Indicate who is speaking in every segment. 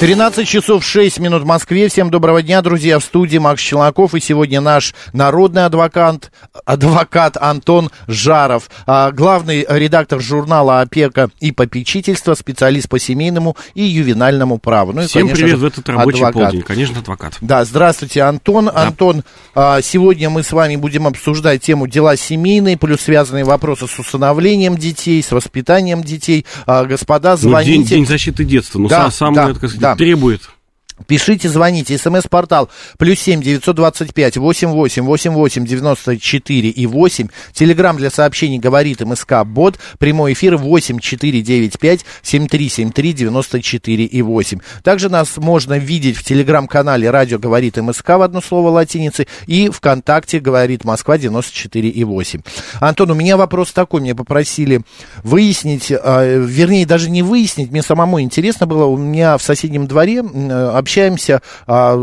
Speaker 1: 13 часов 6 минут в Москве. Всем доброго дня, друзья. В студии Макс Челноков. И сегодня наш народный адвокат, адвокат Антон Жаров. А, главный редактор журнала «Опека и попечительство», специалист по семейному и ювенальному праву.
Speaker 2: Ну, и, Всем конечно привет в этот рабочий адвокат. полдень. Конечно, адвокат.
Speaker 1: Да, здравствуйте, Антон. Да. Антон, а, сегодня мы с вами будем обсуждать тему дела семейные, плюс связанные вопросы с усыновлением детей, с воспитанием детей. А, господа, звоните.
Speaker 2: Ну, день, день защиты детства. Ну, да, самое, да, так сказать, да. Требует
Speaker 1: Пишите, звоните. СМС-портал плюс семь девятьсот двадцать пять восемь восемь восемь восемь девяносто четыре и восемь. Телеграмм для сообщений говорит МСК Бот. Прямой эфир восемь четыре девять пять семь три семь три девяносто четыре и восемь. Также нас можно видеть в телеграм-канале Радио говорит МСК в одно слово латиницы и ВКонтакте говорит Москва девяносто четыре и восемь. Антон, у меня вопрос такой. Мне попросили выяснить, э, вернее, даже не выяснить, мне самому интересно было. У меня в соседнем дворе э, общаемся, а,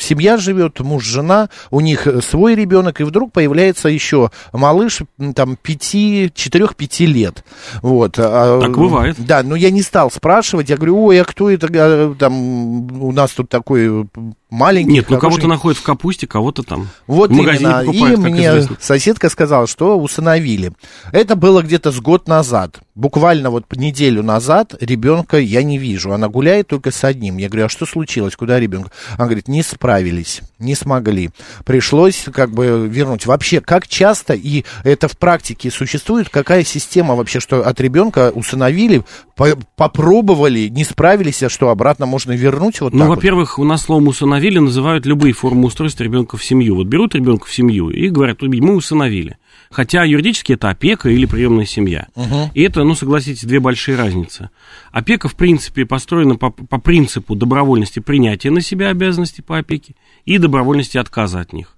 Speaker 1: семья живет, муж, жена, у них свой ребенок, и вдруг появляется еще малыш, там, 5, 4-5 лет. Вот.
Speaker 2: А, так бывает.
Speaker 1: Да, но я не стал спрашивать, я говорю, ой, а кто это, а, там, у нас тут такой маленький.
Speaker 2: Нет, ну кого-то находят в капусте, кого-то там
Speaker 1: вот в именно. покупают, И мне известно. соседка сказала, что усыновили. Это было где-то с год назад. Буквально вот неделю назад ребенка я не вижу. Она гуляет только с одним. Я говорю, а что случилось? Куда ребенок? Она говорит, не справились, не смогли. Пришлось как бы вернуть. Вообще, как часто и это в практике существует? Какая система вообще, что от ребенка усыновили, по попробовали, не справились, а что обратно можно вернуть? Вот
Speaker 2: ну, во-первых, вот? у нас словом усыновили усыновили называют любые формы устройства ребенка в семью. Вот берут ребенка в семью и говорят, мы усыновили. Хотя юридически это опека или приемная семья. Угу. И это, ну, согласитесь, две большие разницы. Опека, в принципе, построена по, по принципу добровольности принятия на себя обязанностей по опеке и добровольности отказа от них.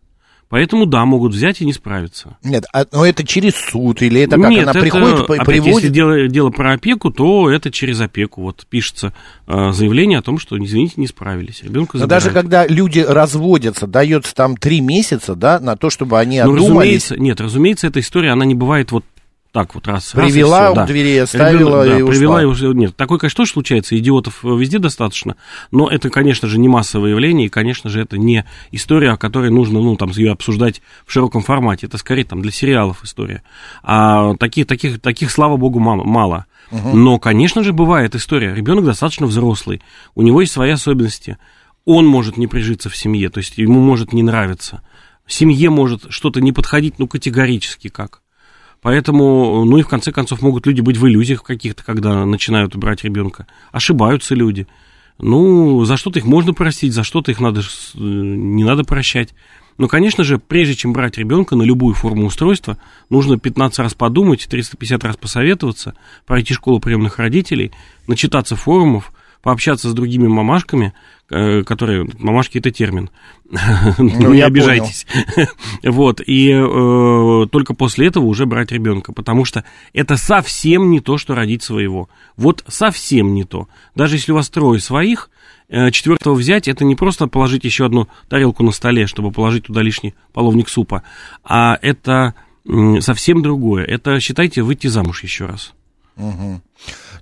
Speaker 2: Поэтому, да, могут взять и не справиться.
Speaker 1: Нет, а, но это через суд или это как
Speaker 2: Нет,
Speaker 1: она
Speaker 2: это,
Speaker 1: приходит,
Speaker 2: опять, приводит? Если дело, дело про опеку, то это через опеку. Вот пишется э, заявление о том, что, извините, не справились. Ребенка
Speaker 1: Но даже когда люди разводятся, дается там три месяца, да, на то, чтобы они ну,
Speaker 2: Разумеется, нет, разумеется, эта история, она не бывает вот так вот раз.
Speaker 1: Привела,
Speaker 2: раз,
Speaker 1: у да. двери оставила
Speaker 2: да,
Speaker 1: и
Speaker 2: привела ушла. и уже Нет, такое, конечно, тоже случается, идиотов везде достаточно, но это, конечно же, не массовое явление, и, конечно же, это не история, о которой нужно, ну, там, ее обсуждать в широком формате, это скорее там для сериалов история. А таких, таких, таких слава богу, мало. Угу. Но, конечно же, бывает история, ребенок достаточно взрослый, у него есть свои особенности, он может не прижиться в семье, то есть ему может не нравиться, семье может что-то не подходить, ну, категорически как. Поэтому, ну и в конце концов, могут люди быть в иллюзиях каких-то, когда начинают брать ребенка. Ошибаются люди. Ну, за что-то их можно простить, за что-то их надо, э, не надо прощать. Но, конечно же, прежде чем брать ребенка на любую форму устройства, нужно 15 раз подумать, 350 раз посоветоваться, пройти школу приемных родителей, начитаться форумов, пообщаться с другими мамашками, э, которые... Мамашки – это термин. Ну, не обижайтесь. вот, и э, только после этого уже брать ребенка, потому что это совсем не то, что родить своего. Вот совсем не то. Даже если у вас трое своих, э, четвертого взять, это не просто положить еще одну тарелку на столе, чтобы положить туда лишний половник супа, а это совсем другое. Это, считайте, выйти замуж еще раз.
Speaker 1: Угу.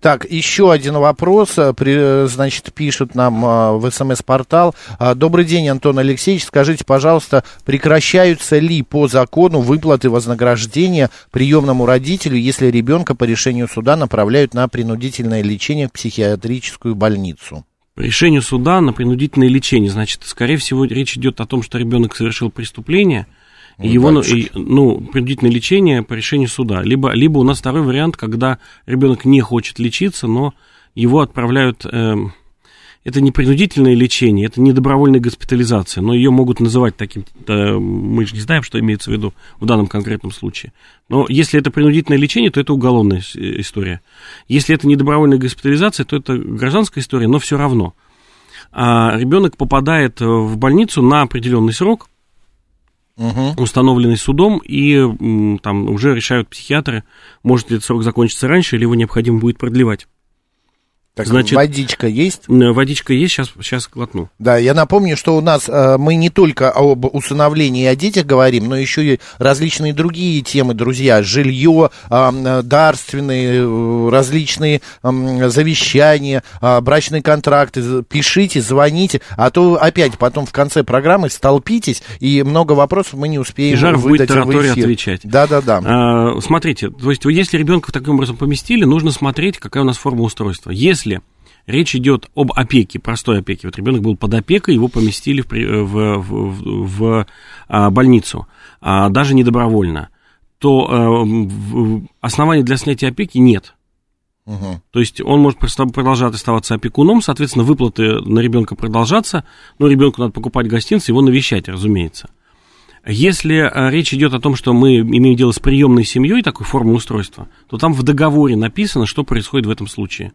Speaker 1: Так, еще один вопрос. Э, при, значит, пишут нам а, в СМС-портал. А, Добрый день, Антон Алексеевич. Скажите, пожалуйста, прекращаются ли по закону выплаты вознаграждения приемному родителю, если ребенка по решению суда направляют на принудительное лечение в психиатрическую больницу?
Speaker 2: По решению суда на принудительное лечение, значит, скорее всего, речь идет о том, что ребенок совершил преступление – ну, его, ну, и, ну, принудительное лечение по решению суда. Либо, либо у нас второй вариант, когда ребенок не хочет лечиться, но его отправляют... Э, это не принудительное лечение, это не добровольная госпитализация, но ее могут называть таким, мы же не знаем, что имеется в виду в данном конкретном случае. Но если это принудительное лечение, то это уголовная история. Если это не добровольная госпитализация, то это гражданская история, но все равно. А ребенок попадает в больницу на определенный срок, установленный судом, и там уже решают психиатры, может ли этот срок закончиться раньше, или его необходимо будет продлевать.
Speaker 1: Так,
Speaker 2: Значит-
Speaker 1: водичка есть?
Speaker 2: Водичка есть, сейчас, сейчас глотну.
Speaker 1: Да, я напомню, что у нас э, мы не только об усыновлении и о детях говорим, но еще и различные другие темы, друзья. Жилье, э, м, дарственные, э, различные м, завещания, э, брачные контракты. Пишите, звоните, а то опять потом в конце программы столпитесь, и много вопросов мы не успеем
Speaker 2: И будет
Speaker 1: выдать в
Speaker 2: тараторе
Speaker 1: эфир.
Speaker 2: отвечать.
Speaker 1: Да-да-да.
Speaker 2: А, Смотрите, то есть если ребенка таким образом поместили, нужно смотреть, какая у нас форма устройства. Если речь идет об опеке, простой опеке, вот ребенок был под опекой, его поместили в, при- в, в- в, а, больницу, а, даже не добровольно, то а, в- оснований для снятия опеки нет.
Speaker 1: Мгм.
Speaker 2: То есть он может продолжать оставаться опекуном, соответственно, выплаты на ребенка продолжаться, но ребенку надо покупать гостинцы, его навещать, разумеется. Если э, речь идет о том, что мы имеем дело с приемной семьей, такой формы устройства, то там в договоре написано, что происходит в этом случае.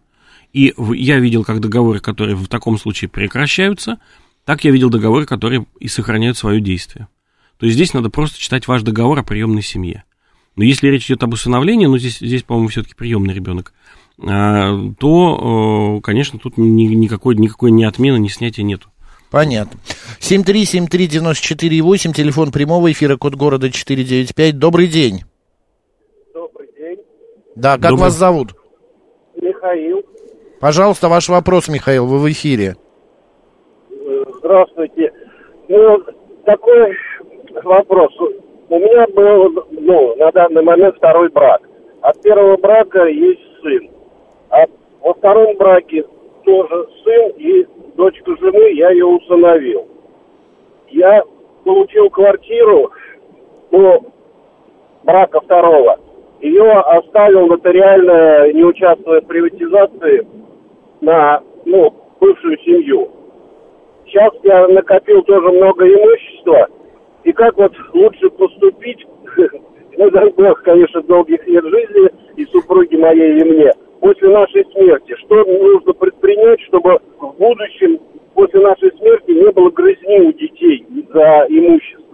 Speaker 2: И я видел как договоры, которые в таком случае прекращаются, так я видел договоры, которые и сохраняют свое действие. То есть здесь надо просто читать ваш договор о приемной семье. Но если речь идет об усыновлении, ну здесь, здесь по-моему, все-таки приемный ребенок, а, то, э, конечно, тут ни- никакой, никакой ни отмены, ни снятия нету.
Speaker 1: Понятно. 7373948, телефон прямого эфира, код города 495. Добрый день.
Speaker 3: Добрый день,
Speaker 1: Да, как
Speaker 2: Добрый.
Speaker 1: вас зовут?
Speaker 3: Михаил.
Speaker 1: Пожалуйста, ваш вопрос, Михаил, вы в эфире.
Speaker 3: Здравствуйте. Ну, такой вопрос. У меня был, ну, на данный момент второй брак. От первого брака есть сын. А во втором браке тоже сын и дочка жены, я ее усыновил. Я получил квартиру до брака второго. Ее оставил нотариально, не участвуя в приватизации, на, ну, бывшую семью. Сейчас я накопил тоже много имущества. И как вот лучше поступить, ну, дай бог, конечно, долгих лет жизни и супруги моей, и мне, после нашей смерти. Что нужно предпринять, чтобы в будущем, после нашей смерти, не было грызни у детей за имущество?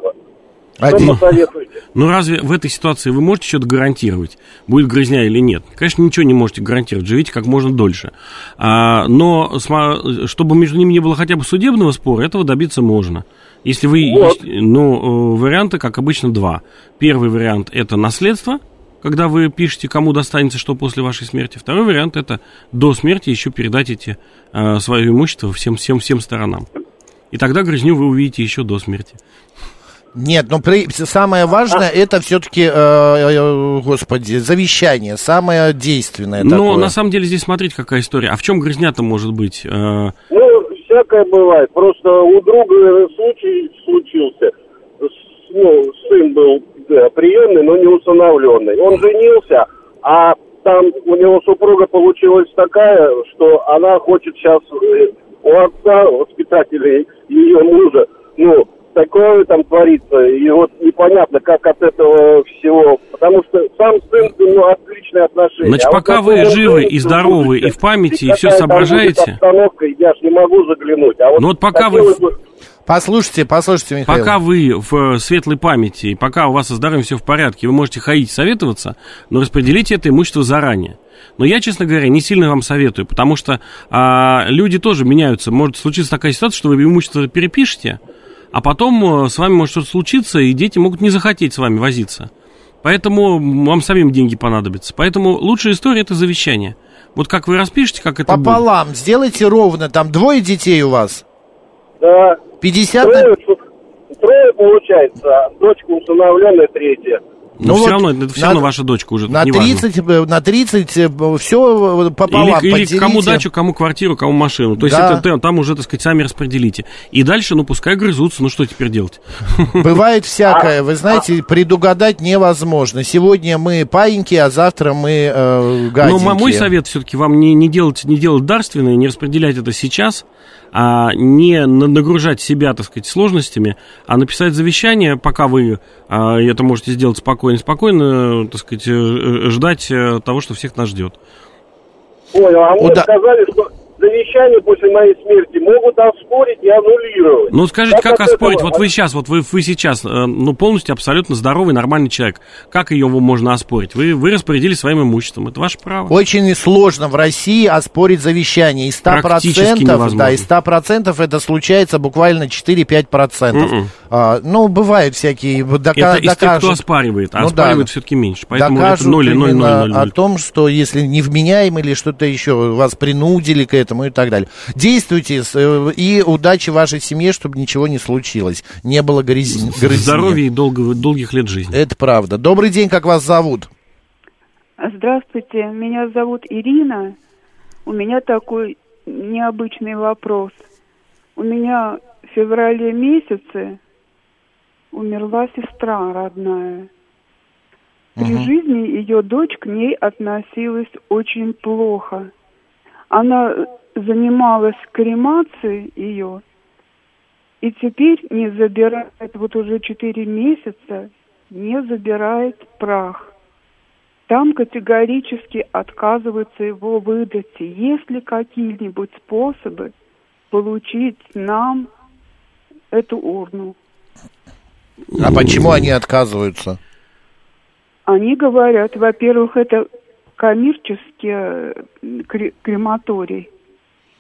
Speaker 3: Что
Speaker 1: Один.
Speaker 2: Ну разве в этой ситуации вы можете что-то гарантировать, будет грызня или нет? Конечно, ничего не можете гарантировать, живите как можно дольше. А, но чтобы между ними не было хотя бы судебного спора, этого добиться можно. Если вы,
Speaker 3: Вот.
Speaker 2: ну, э, варианты, как обычно, два. Первый вариант – это наследство, когда вы пишете, кому достанется что после вашей смерти. Второй вариант – это до смерти еще передать эти, э, свое имущество всем, всем, всем сторонам. И тогда грызню вы увидите еще до смерти.
Speaker 1: Нет, но при- самое важное, это все-таки, господи, завещание, самое действенное
Speaker 2: Но
Speaker 3: Ну,
Speaker 1: такое.
Speaker 2: на самом деле здесь смотрите, какая история. А в чем грызня-то может быть? Э,
Speaker 3: Ну, всякое бывает. Просто у друга случай случился. Ну, сын был да, приемный, но не усыновленный. Он женился, а там у него супруга получилась такая, что она хочет сейчас у отца, воспитателей ее мужа, ну, такое там творится, и вот непонятно, как от этого всего, потому что сам сын, ну, отличные отношения.
Speaker 2: Значит,
Speaker 3: А
Speaker 2: пока вы живы и здоровы, и в памяти, и
Speaker 3: будет
Speaker 2: соображаете?
Speaker 3: обстановка, я ж не могу заглянуть. А вот
Speaker 2: Ну вот пока вы
Speaker 3: бы-
Speaker 1: Послушайте, послушайте, Михаил.
Speaker 2: Пока вы в светлой памяти, и пока у вас со здоровьем все в порядке, вы можете ходить советоваться, но распределите это имущество заранее. Но я, честно говоря, не сильно вам советую, потому что а, люди тоже меняются. Может случиться такая ситуация, что вы имущество перепишете, а потом э, с вами может что-то случиться, и дети могут не захотеть с вами возиться. Поэтому вам самим деньги понадобятся. Поэтому лучшая история это завещание. Вот как вы распишете, как это будет.
Speaker 1: Пополам, сделайте ровно, там двое детей у вас.
Speaker 3: Да.
Speaker 1: 50 на-
Speaker 3: Трое, трое получается, а дочка усыновленная третья.
Speaker 2: Но
Speaker 1: Ну
Speaker 2: все
Speaker 1: вот
Speaker 2: равно, это все
Speaker 1: на-
Speaker 2: равно ваша дочка уже.
Speaker 1: на
Speaker 2: неважно.
Speaker 1: 30, э, на 30 все пополам
Speaker 2: Или, или кому дачу, кому квартиру, кому машину. То есть
Speaker 1: Да.
Speaker 2: это там- уже, так сказать, сами распределите. И дальше, ну, пускай грызутся, ну что теперь делать?
Speaker 1: Бывает всякое, вы знаете, предугадать невозможно. Сегодня мы паиньки, а завтра мы э,
Speaker 2: Но
Speaker 1: гаденькие.
Speaker 2: мо- мой совет все-таки вам не, не, делать, не делать дарственное, не распределять это сейчас, а не на- нагружать себя, так сказать, сложностями, а написать завещание, пока вы а, это можете сделать спокойно, спокойно, так сказать, э, э, ждать э, того, что всех нас ждет.
Speaker 3: Понял, а мне
Speaker 1: Уда-
Speaker 3: сказали, что завещание после моей смерти могут оспорить и аннулировать.
Speaker 2: Ну скажите, как,
Speaker 3: от
Speaker 2: оспорить?
Speaker 3: этого-
Speaker 2: Вот вы сейчас, вот вы, вы сейчас, ну полностью абсолютно здоровый, нормальный человек. Как ее можно оспорить? Вы, вы распорядились своим имуществом, это ваше право.
Speaker 1: Очень сложно в России оспорить завещание. Из 100%,
Speaker 2: Практически невозможно.
Speaker 1: да, из 100% это случается буквально 4-5%.
Speaker 2: Мгм.
Speaker 1: А, ну, бывают всякие... Дока-
Speaker 2: это из тех, кто
Speaker 1: докажут.
Speaker 2: оспаривает, а
Speaker 1: Ну да.
Speaker 2: оспаривает все-таки меньше. Поэтому
Speaker 1: докажут
Speaker 2: это 0 0 0
Speaker 1: именно
Speaker 2: 0
Speaker 1: о том, что если невменяем или что-то еще, вас принудили к этому и так далее. Действуйте с- э, и удачи вашей семье, чтобы ничего не случилось. Не было грязни.
Speaker 2: Здоровья и долго- долгих лет жизни.
Speaker 1: Это правда. Добрый день, как вас зовут?
Speaker 4: Здравствуйте, меня зовут Ирина. У меня такой необычный вопрос. У меня в феврале месяце умерла сестра родная. При
Speaker 1: Мгм.
Speaker 4: жизни ее дочь к ней относилась очень плохо. Она занималась кремацией ее, и теперь не забирает, вот уже четыре месяца, не забирает прах. Там категорически отказываются его выдать. Есть ли какие-нибудь способы получить нам эту урну?
Speaker 1: А почему они отказываются?
Speaker 4: Они говорят, во-первых, это коммерческий э, кре- крематорий.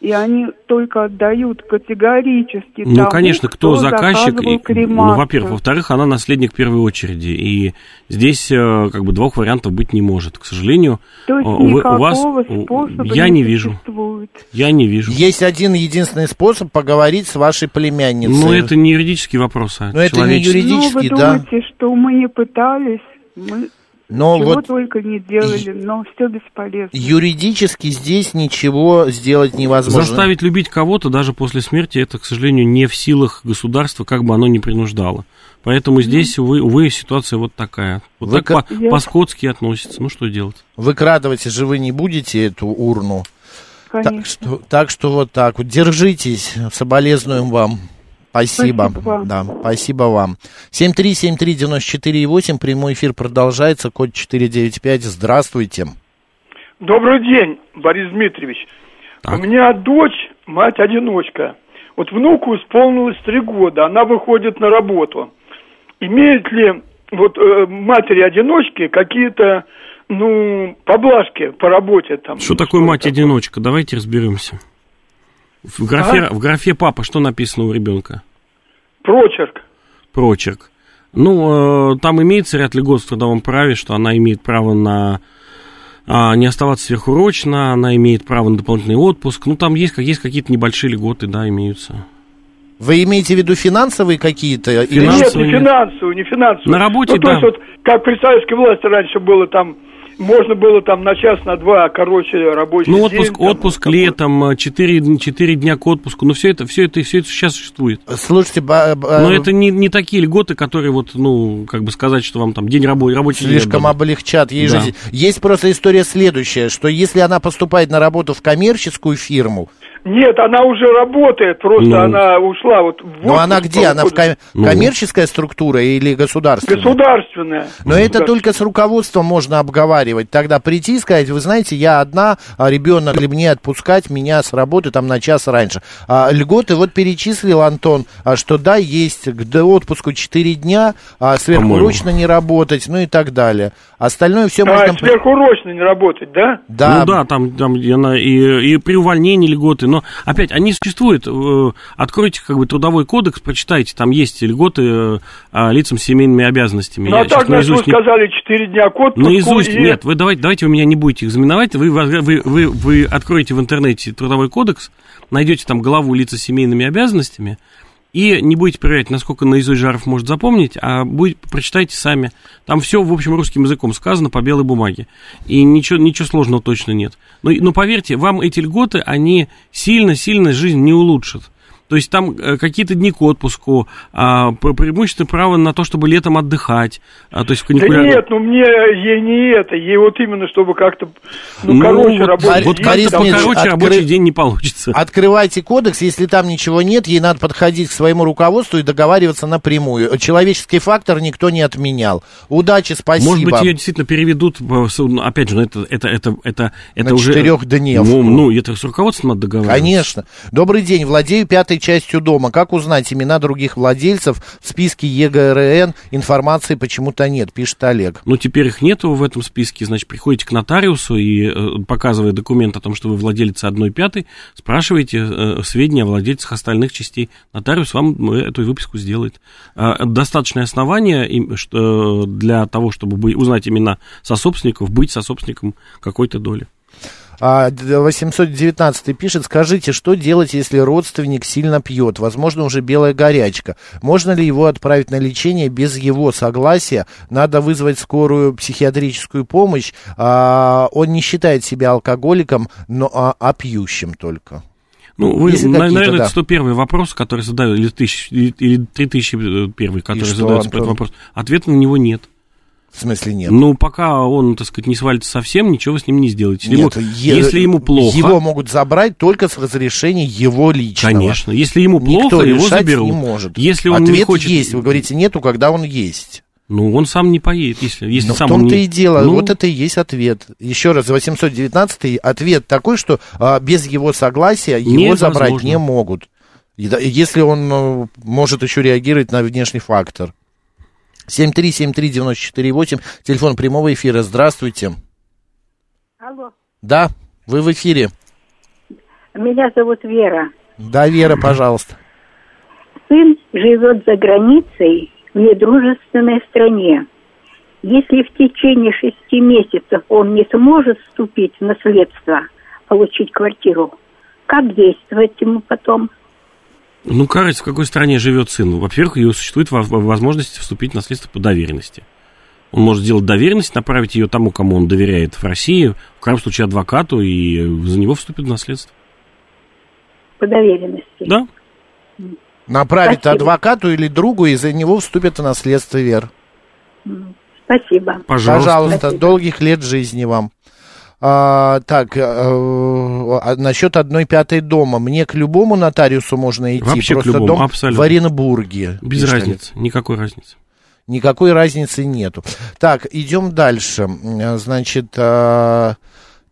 Speaker 4: И они только отдают категорически
Speaker 2: Ну,
Speaker 4: тому,
Speaker 2: конечно, кто заказчик,
Speaker 4: заказывал
Speaker 2: и, ну, во-первых, во-вторых, она наследник в первой очереди, и здесь э, как бы двух вариантов быть не может, к сожалению.
Speaker 4: То есть
Speaker 2: Э, вы-
Speaker 4: никакого
Speaker 2: у вас,
Speaker 4: способа
Speaker 2: я не вижу,
Speaker 4: существует.
Speaker 2: я не вижу.
Speaker 1: Есть один единственный способ поговорить с вашей племянницей.
Speaker 2: Ну, это не юридический вопрос, а
Speaker 1: Но это не
Speaker 2: человеческий.
Speaker 1: юридический,
Speaker 4: ну, вы
Speaker 1: да.
Speaker 4: думаете, что мы не пытались, мы
Speaker 1: Но
Speaker 4: чего
Speaker 1: вот
Speaker 4: только не делали, но все бесполезно.
Speaker 1: юридически здесь ничего сделать невозможно.
Speaker 2: Заставить любить кого-то даже после смерти, это, к сожалению, не в силах государства, как бы оно ни принуждало. Поэтому здесь, увы, увы, ситуация вот такая. Вот
Speaker 1: Вы
Speaker 2: так
Speaker 4: Я-
Speaker 2: по-скотски относится. Ну, что делать?
Speaker 1: Выкрадывать же вы не будете эту урну.
Speaker 4: Конечно.
Speaker 1: Так что, так что вот так вот. Держитесь. Соболезнуем вам. Спасибо.
Speaker 4: Спасибо вам.
Speaker 1: Да, спасибо вам. 7373948, прямой эфир продолжается, код 495. Здравствуйте.
Speaker 5: Добрый день, Борис Дмитриевич.
Speaker 2: Так.
Speaker 5: У меня дочь, мать-одиночка. Вот внуку исполнилось три года, она выходит на работу. Имеет ли вот э, матери-одиночки какие-то, ну, поблажки по работе там?
Speaker 2: Что такое мать-одиночка? Давайте разберемся. В графе,
Speaker 5: А?
Speaker 2: в графе папа что написано у ребенка?
Speaker 5: Прочерк.
Speaker 2: Прочерк. Ну, э, там имеется ряд льгот в трудовом праве, что она имеет право на а, не оставаться сверхурочно, она имеет право на дополнительный отпуск. Ну, там есть, как- есть какие-то небольшие льготы, да, имеются.
Speaker 1: Вы имеете в виду финансовые какие-то?
Speaker 2: Финансовые.
Speaker 5: Нет,
Speaker 2: Финансовые
Speaker 5: не
Speaker 2: нет.
Speaker 5: финансовую, не финансовую.
Speaker 2: На работе,
Speaker 5: ну, то
Speaker 2: да.
Speaker 5: есть вот как при советской власти раньше было там, можно было там на час, на два, короче, рабочий
Speaker 2: Ну,
Speaker 5: день.
Speaker 2: отпуск,
Speaker 5: там,
Speaker 2: отпуск
Speaker 5: такой.
Speaker 2: летом, 4, 4 дня к отпуску, ну, все это, все это, все это сейчас существует.
Speaker 1: Слушайте, ба- ба-
Speaker 2: Но это не, не такие льготы, которые вот, ну, как бы сказать, что вам там день рабочий, рабочий день
Speaker 1: слишком
Speaker 2: отдадут.
Speaker 1: облегчат ей
Speaker 2: Да.
Speaker 1: жизнь. Есть просто история следующая, что если она поступает на работу в коммерческую фирму,
Speaker 5: Нет, она уже работает, просто
Speaker 2: Ну.
Speaker 5: она ушла вот в
Speaker 1: но она где? Она в ком-
Speaker 2: Ну.
Speaker 1: коммерческая структура или государственная?
Speaker 5: Государственная.
Speaker 1: Но это
Speaker 5: Государственная.
Speaker 1: только с руководством можно обговаривать. Тогда прийти и сказать, вы знаете, я одна, а ребенок или мне отпускать меня с работы там на час раньше. А, льготы вот перечислил Антон, а, что да, есть к отпуску 4 дня, а сверхурочно не работать, ну и так далее. Остальное все
Speaker 5: А,
Speaker 1: можно...
Speaker 5: сверхурочно не работать, да?
Speaker 1: Да,
Speaker 2: Ну да, там, там и, и при увольнении льготы, но опять они существуют. Э, Откройте как бы трудовой кодекс, прочитайте, там есть льготы а, лицам с семейными обязанностями.
Speaker 5: Ну, а так, вы
Speaker 2: наизусть не-
Speaker 5: сказали 4 дня к отпуску.
Speaker 2: Наизусть,
Speaker 5: и-
Speaker 2: нет, вы давайте, давайте вы меня не будете экзаменовать, вы, вы, вы, вы откроете в интернете трудовой кодекс, найдете там главу лица с семейными обязанностями, и не будете проверять, насколько наизусть Жаров может запомнить, а будет, прочитайте сами. Там все, в общем, русским языком сказано по белой бумаге. И ничего, ничего сложного точно нет. Но, но поверьте, вам эти льготы, они сильно-сильно жизнь не улучшат. То есть там э, какие-то дни к отпуску, а, пр- преимущественное право на то, чтобы летом отдыхать. А, то есть в
Speaker 5: Да
Speaker 2: каникулярном-
Speaker 5: нет, ну мне ей не это, ей вот именно, чтобы как-то, ну,
Speaker 2: Ну,
Speaker 5: короче,
Speaker 2: вот,
Speaker 5: рабочий
Speaker 2: вот
Speaker 5: день,
Speaker 1: Борис
Speaker 5: там,
Speaker 1: Дмитриевич,
Speaker 2: короче
Speaker 1: откры-
Speaker 2: рабочий день не получится.
Speaker 1: Открывайте кодекс, если там ничего нет, ей надо подходить к своему руководству и договариваться напрямую. Человеческий фактор никто не отменял. Удачи, спасибо.
Speaker 2: Может быть, ее действительно переведут, ну, опять же, ну, это, это, это, это, это
Speaker 1: На
Speaker 2: уже...
Speaker 1: четырехдневку.
Speaker 2: Ну, ну, это с руководством надо договариваться.
Speaker 1: Конечно. Добрый день. Владею пятой частью дома. Как узнать имена других владельцев в списке ЕГРН? Информации почему-то нет, пишет Олег.
Speaker 2: Ну, теперь их нету в этом списке, значит, приходите к нотариусу и, э, показывая документ о том, что вы владелец одной пятой, спрашиваете э, сведения о владельцах остальных частей. Нотариус вам э, эту выписку сделает. А, Достаточное основание для того, чтобы бы- узнать имена сособственников, быть сособственником какой-то доли.
Speaker 1: А, д- 819 пишет, скажите, что делать, если родственник сильно пьет? Возможно, уже белая горячка. Можно ли его отправить на лечение без его согласия? Надо вызвать скорую психиатрическую помощь. А, он не считает себя алкоголиком, но а, а пьющим только.
Speaker 2: Ну, вы,
Speaker 1: какие-то,
Speaker 2: наверное,
Speaker 1: да.
Speaker 2: это 101 вопрос, который задают, или, тысяч, или, или 3001, который
Speaker 1: что,
Speaker 2: задается по этому вопросу. Ответа на него нет.
Speaker 1: В смысле нет?
Speaker 2: Ну, пока он, так сказать, не свалится совсем, ничего вы с ним не сделаете.
Speaker 1: Нет,
Speaker 2: ему,
Speaker 1: е-
Speaker 2: если ему плохо,
Speaker 1: Его могут забрать только с разрешения его личного.
Speaker 2: конечно. Если ему
Speaker 1: Никто
Speaker 2: плохо, его
Speaker 1: решать
Speaker 2: заберут.
Speaker 1: не может.
Speaker 2: Если он
Speaker 1: Ответ
Speaker 2: не хочет,
Speaker 1: есть. Вы говорите нету, когда он есть.
Speaker 2: ну, он сам не поедет, если, если
Speaker 1: Но в
Speaker 2: сам он
Speaker 1: том-то
Speaker 2: не...
Speaker 1: и дело,
Speaker 2: Ну,
Speaker 1: вот это и есть ответ. Еще раз, 819 ответ такой, что а, без его согласия его
Speaker 2: Невозможно.
Speaker 1: забрать не могут. Если он ну, может еще реагировать на внешний фактор. 7373948, телефон прямого эфира. Здравствуйте.
Speaker 6: Алло,
Speaker 1: Да, вы в эфире.
Speaker 6: меня зовут Вера.
Speaker 1: Да, Вера, пожалуйста.
Speaker 6: Сын живет за границей в недружественной стране. Если в течение шести месяцев он не сможет вступить в наследство, получить квартиру, как действовать ему потом?
Speaker 2: Ну, кажется, в какой стране живет сын? Во-первых, ее существует во- возможность вступить в наследство по доверенности. Он может сделать доверенность, направить ее тому, кому он доверяет в России, в крайнем случае адвокату, и за него вступит в наследство.
Speaker 6: По доверенности.
Speaker 2: Да?
Speaker 1: Направит
Speaker 6: Спасибо.
Speaker 1: адвокату или другу, и за него вступит в наследство Вер.
Speaker 6: Спасибо.
Speaker 2: Пожалуйста.
Speaker 1: Пожалуйста,
Speaker 6: Спасибо.
Speaker 1: долгих лет жизни вам. А, так, э, а, насчет одной пятой дома. Мне к любому нотариусу можно идти.
Speaker 2: Вообще к
Speaker 1: Просто
Speaker 2: любому,
Speaker 1: дом
Speaker 2: абсолютно.
Speaker 1: в Оренбурге.
Speaker 2: Без разницы, никакой разницы.
Speaker 1: Никакой разницы нету. Так, идем дальше. Э, Значит, э,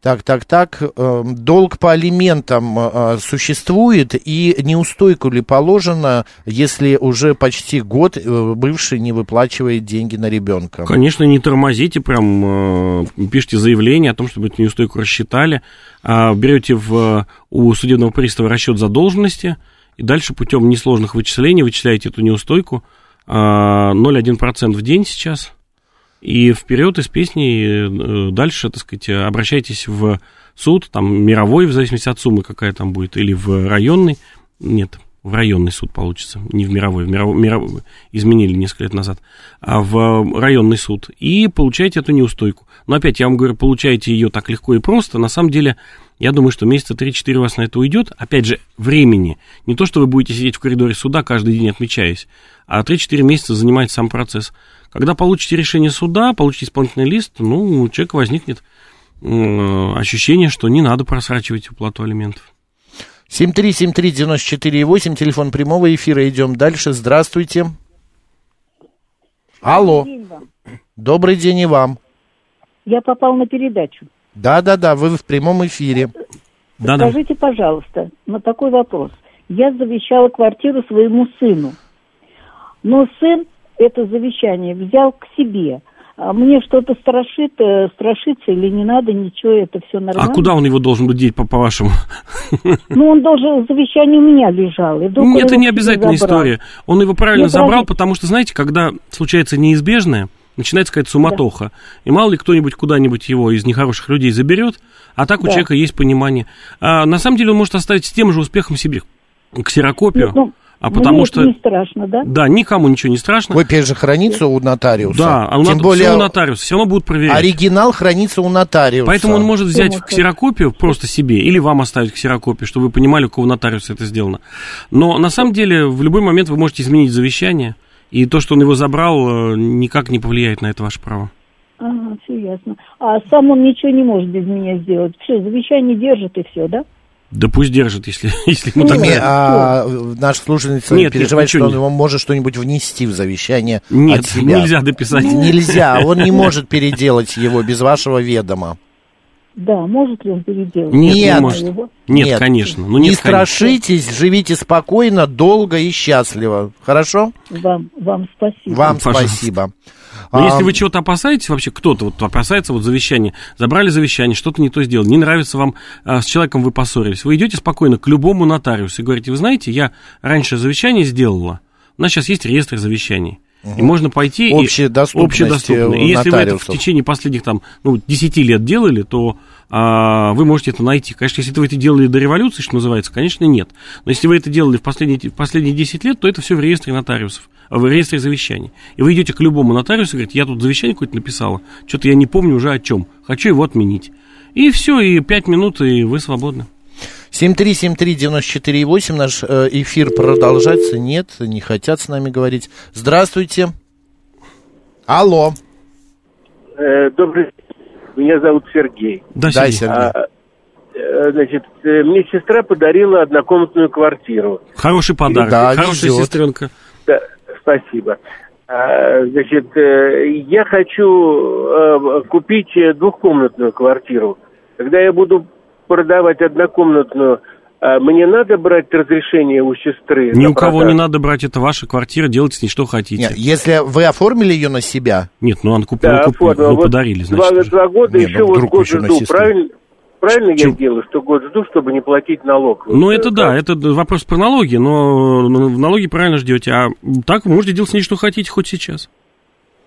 Speaker 1: так, так, так. э, Долг по алиментам э, существует и неустойку ли положено, если уже почти год э, бывший не выплачивает деньги на ребенка?
Speaker 2: Конечно, не тормозите, прям э, пишите заявление о том, чтобы эту неустойку рассчитали, а, берете в, у судебного пристава расчет задолженности, и дальше путем несложных вычислений вычисляете эту неустойку, а, 0,1% в день сейчас, и вперед из песни э, дальше, так сказать, обращайтесь в суд, там мировой, в зависимости от суммы, какая там будет, или в районный, нет, в районный суд получится, не в мировой, в мировой, мировой изменили несколько лет назад, а в районный суд, и получаете эту неустойку. Но опять, я вам говорю, получаете ее так легко и просто, на самом деле, я думаю, что месяца 3-4 у вас на это уйдет, опять же, времени, не то, что вы будете сидеть в коридоре суда каждый день отмечаясь, а 3-4 месяца занимает сам процесс. Когда получите решение суда, получите исполнительный лист, ну, у человека возникнет э, ощущение, что не надо просрачивать уплату алиментов.
Speaker 1: 7373948, телефон прямого эфира. Идем дальше. Здравствуйте. Алло. Добрый день и вам.
Speaker 7: Я попал на передачу.
Speaker 1: Да-да-да, вы в прямом эфире.
Speaker 2: Да-да.
Speaker 7: Скажите, пожалуйста, на такой вопрос. Я завещала квартиру своему сыну. Но сын это завещание взял к себе. А мне что-то страшит, э, страшится или не надо, ничего, это все
Speaker 2: А
Speaker 7: нормально.
Speaker 2: куда он его должен быть деть, по- по-вашему?
Speaker 7: Ну, он должен, завещание у меня лежало. он
Speaker 2: Это не обязательная
Speaker 7: забрал.
Speaker 2: история. Он его правильно
Speaker 7: Нет,
Speaker 2: забрал, потому что, знаете, когда случается неизбежное, начинается какая-то суматоха, и мало ли кто-нибудь куда-нибудь его из нехороших людей заберет, а так у
Speaker 7: Да.
Speaker 2: человека есть понимание. А, на самом деле он может оставить с тем же успехом себе ксерокопию,
Speaker 7: Нет, ну,
Speaker 2: А
Speaker 7: Мне
Speaker 2: потому
Speaker 7: это
Speaker 2: что...
Speaker 7: не страшно, да?
Speaker 2: Да, никому ничего не страшно.
Speaker 1: Копия же хранится у нотариуса.
Speaker 2: Да, а у,
Speaker 1: Тем
Speaker 2: нот-
Speaker 1: более
Speaker 2: всё у нотариуса все равно будут проверять.
Speaker 1: оригинал хранится у нотариуса.
Speaker 2: Поэтому он может взять
Speaker 7: Думаю,
Speaker 2: ксерокопию просто себе или вам оставить ксерокопию, чтобы вы понимали, у кого нотариуса это сделано. Но на самом деле в любой момент вы можете изменить завещание, и то, что он его забрал, э, никак не повлияет на это ваше право.
Speaker 7: Ага, все ясно. А сам он ничего не может без меня сделать. Все, завещание держит и все, да?
Speaker 2: Да пусть держит, если, если ему
Speaker 7: Ну,
Speaker 2: так
Speaker 1: Не,
Speaker 7: Нет,
Speaker 1: а наш слушательница
Speaker 2: Нет, нет,
Speaker 1: переживает, что
Speaker 2: ничего
Speaker 1: он
Speaker 2: не-
Speaker 1: его может что-нибудь внести в завещание
Speaker 2: Нет,
Speaker 1: от себя.
Speaker 2: нельзя дописать.
Speaker 1: Нельзя, он не может переделать его без вашего ведома.
Speaker 7: Да, может ли он переделать?
Speaker 2: Нет, не
Speaker 1: Нет.
Speaker 2: может.
Speaker 7: Его?
Speaker 2: Нет,
Speaker 1: Нет.
Speaker 2: конечно. Ну,
Speaker 1: не
Speaker 2: нет, конечно.
Speaker 1: страшитесь, живите спокойно, долго и счастливо. Хорошо?
Speaker 7: Вам, вам спасибо.
Speaker 1: Вам
Speaker 2: Пожалуйста.
Speaker 1: спасибо.
Speaker 2: Но
Speaker 1: А,
Speaker 2: если вы чего-то опасаетесь, вообще кто-то вот опасается вот завещания, забрали завещание, что-то не то сделали, не нравится вам, а, с человеком вы поссорились, вы идете спокойно к любому нотариусу и говорите, вы знаете, я раньше завещание сделала, у нас сейчас есть реестр завещаний. И можно пойти... и-
Speaker 1: Общедоступности
Speaker 2: общедоступно. И если вы это в течение последних там, ну, 10 лет делали, то а, вы можете это найти. Конечно, если вы это делали до революции, что называется, конечно, нет. Но если вы это делали в последние, в последние 10 лет, то это все в реестре нотариусов, в реестре завещаний. И вы идете к любому нотариусу и говорите, я тут завещание какое-то написала, что-то я не помню уже о чем, хочу его отменить. И все, и 5 минут, и вы свободны.
Speaker 1: 7373948, наш э, эфир продолжается. Нет, не хотят с нами говорить. Здравствуйте. Алло.
Speaker 3: Э, Добрый день. Меня зовут Сергей.
Speaker 2: Да,
Speaker 1: Да,
Speaker 2: Сергей.
Speaker 3: А, э, Значит, мне сестра подарила однокомнатную квартиру.
Speaker 2: Хороший подарок,
Speaker 1: Да,
Speaker 2: хорошая
Speaker 1: везет.
Speaker 2: сестренка.
Speaker 3: Да, спасибо. А, Значит, я хочу купить двухкомнатную квартиру. Когда я буду продавать однокомнатную, а мне надо брать разрешение у сестры?
Speaker 2: Ни у кого не надо брать, это ваша квартира, делайте с ней что хотите.
Speaker 1: Нет, если вы оформили ее на себя,
Speaker 2: Нет, ну он купил,
Speaker 3: Да,
Speaker 2: ну, купил, ну,
Speaker 3: Вот
Speaker 2: подарили,
Speaker 3: два,
Speaker 2: значит. уже.
Speaker 3: два года
Speaker 1: Не,
Speaker 3: еще
Speaker 1: ну,
Speaker 3: вот
Speaker 1: вдруг
Speaker 3: год
Speaker 1: еще
Speaker 3: жду. Правильно, правильно
Speaker 2: Чем?
Speaker 3: я делаю, что год жду, чтобы не платить налог?
Speaker 2: Ну,
Speaker 3: Вот,
Speaker 2: это да,
Speaker 3: как?
Speaker 2: это вопрос про налоги, но ну, в налоги правильно ждете. А так вы можете делать с ней что хотите хоть сейчас.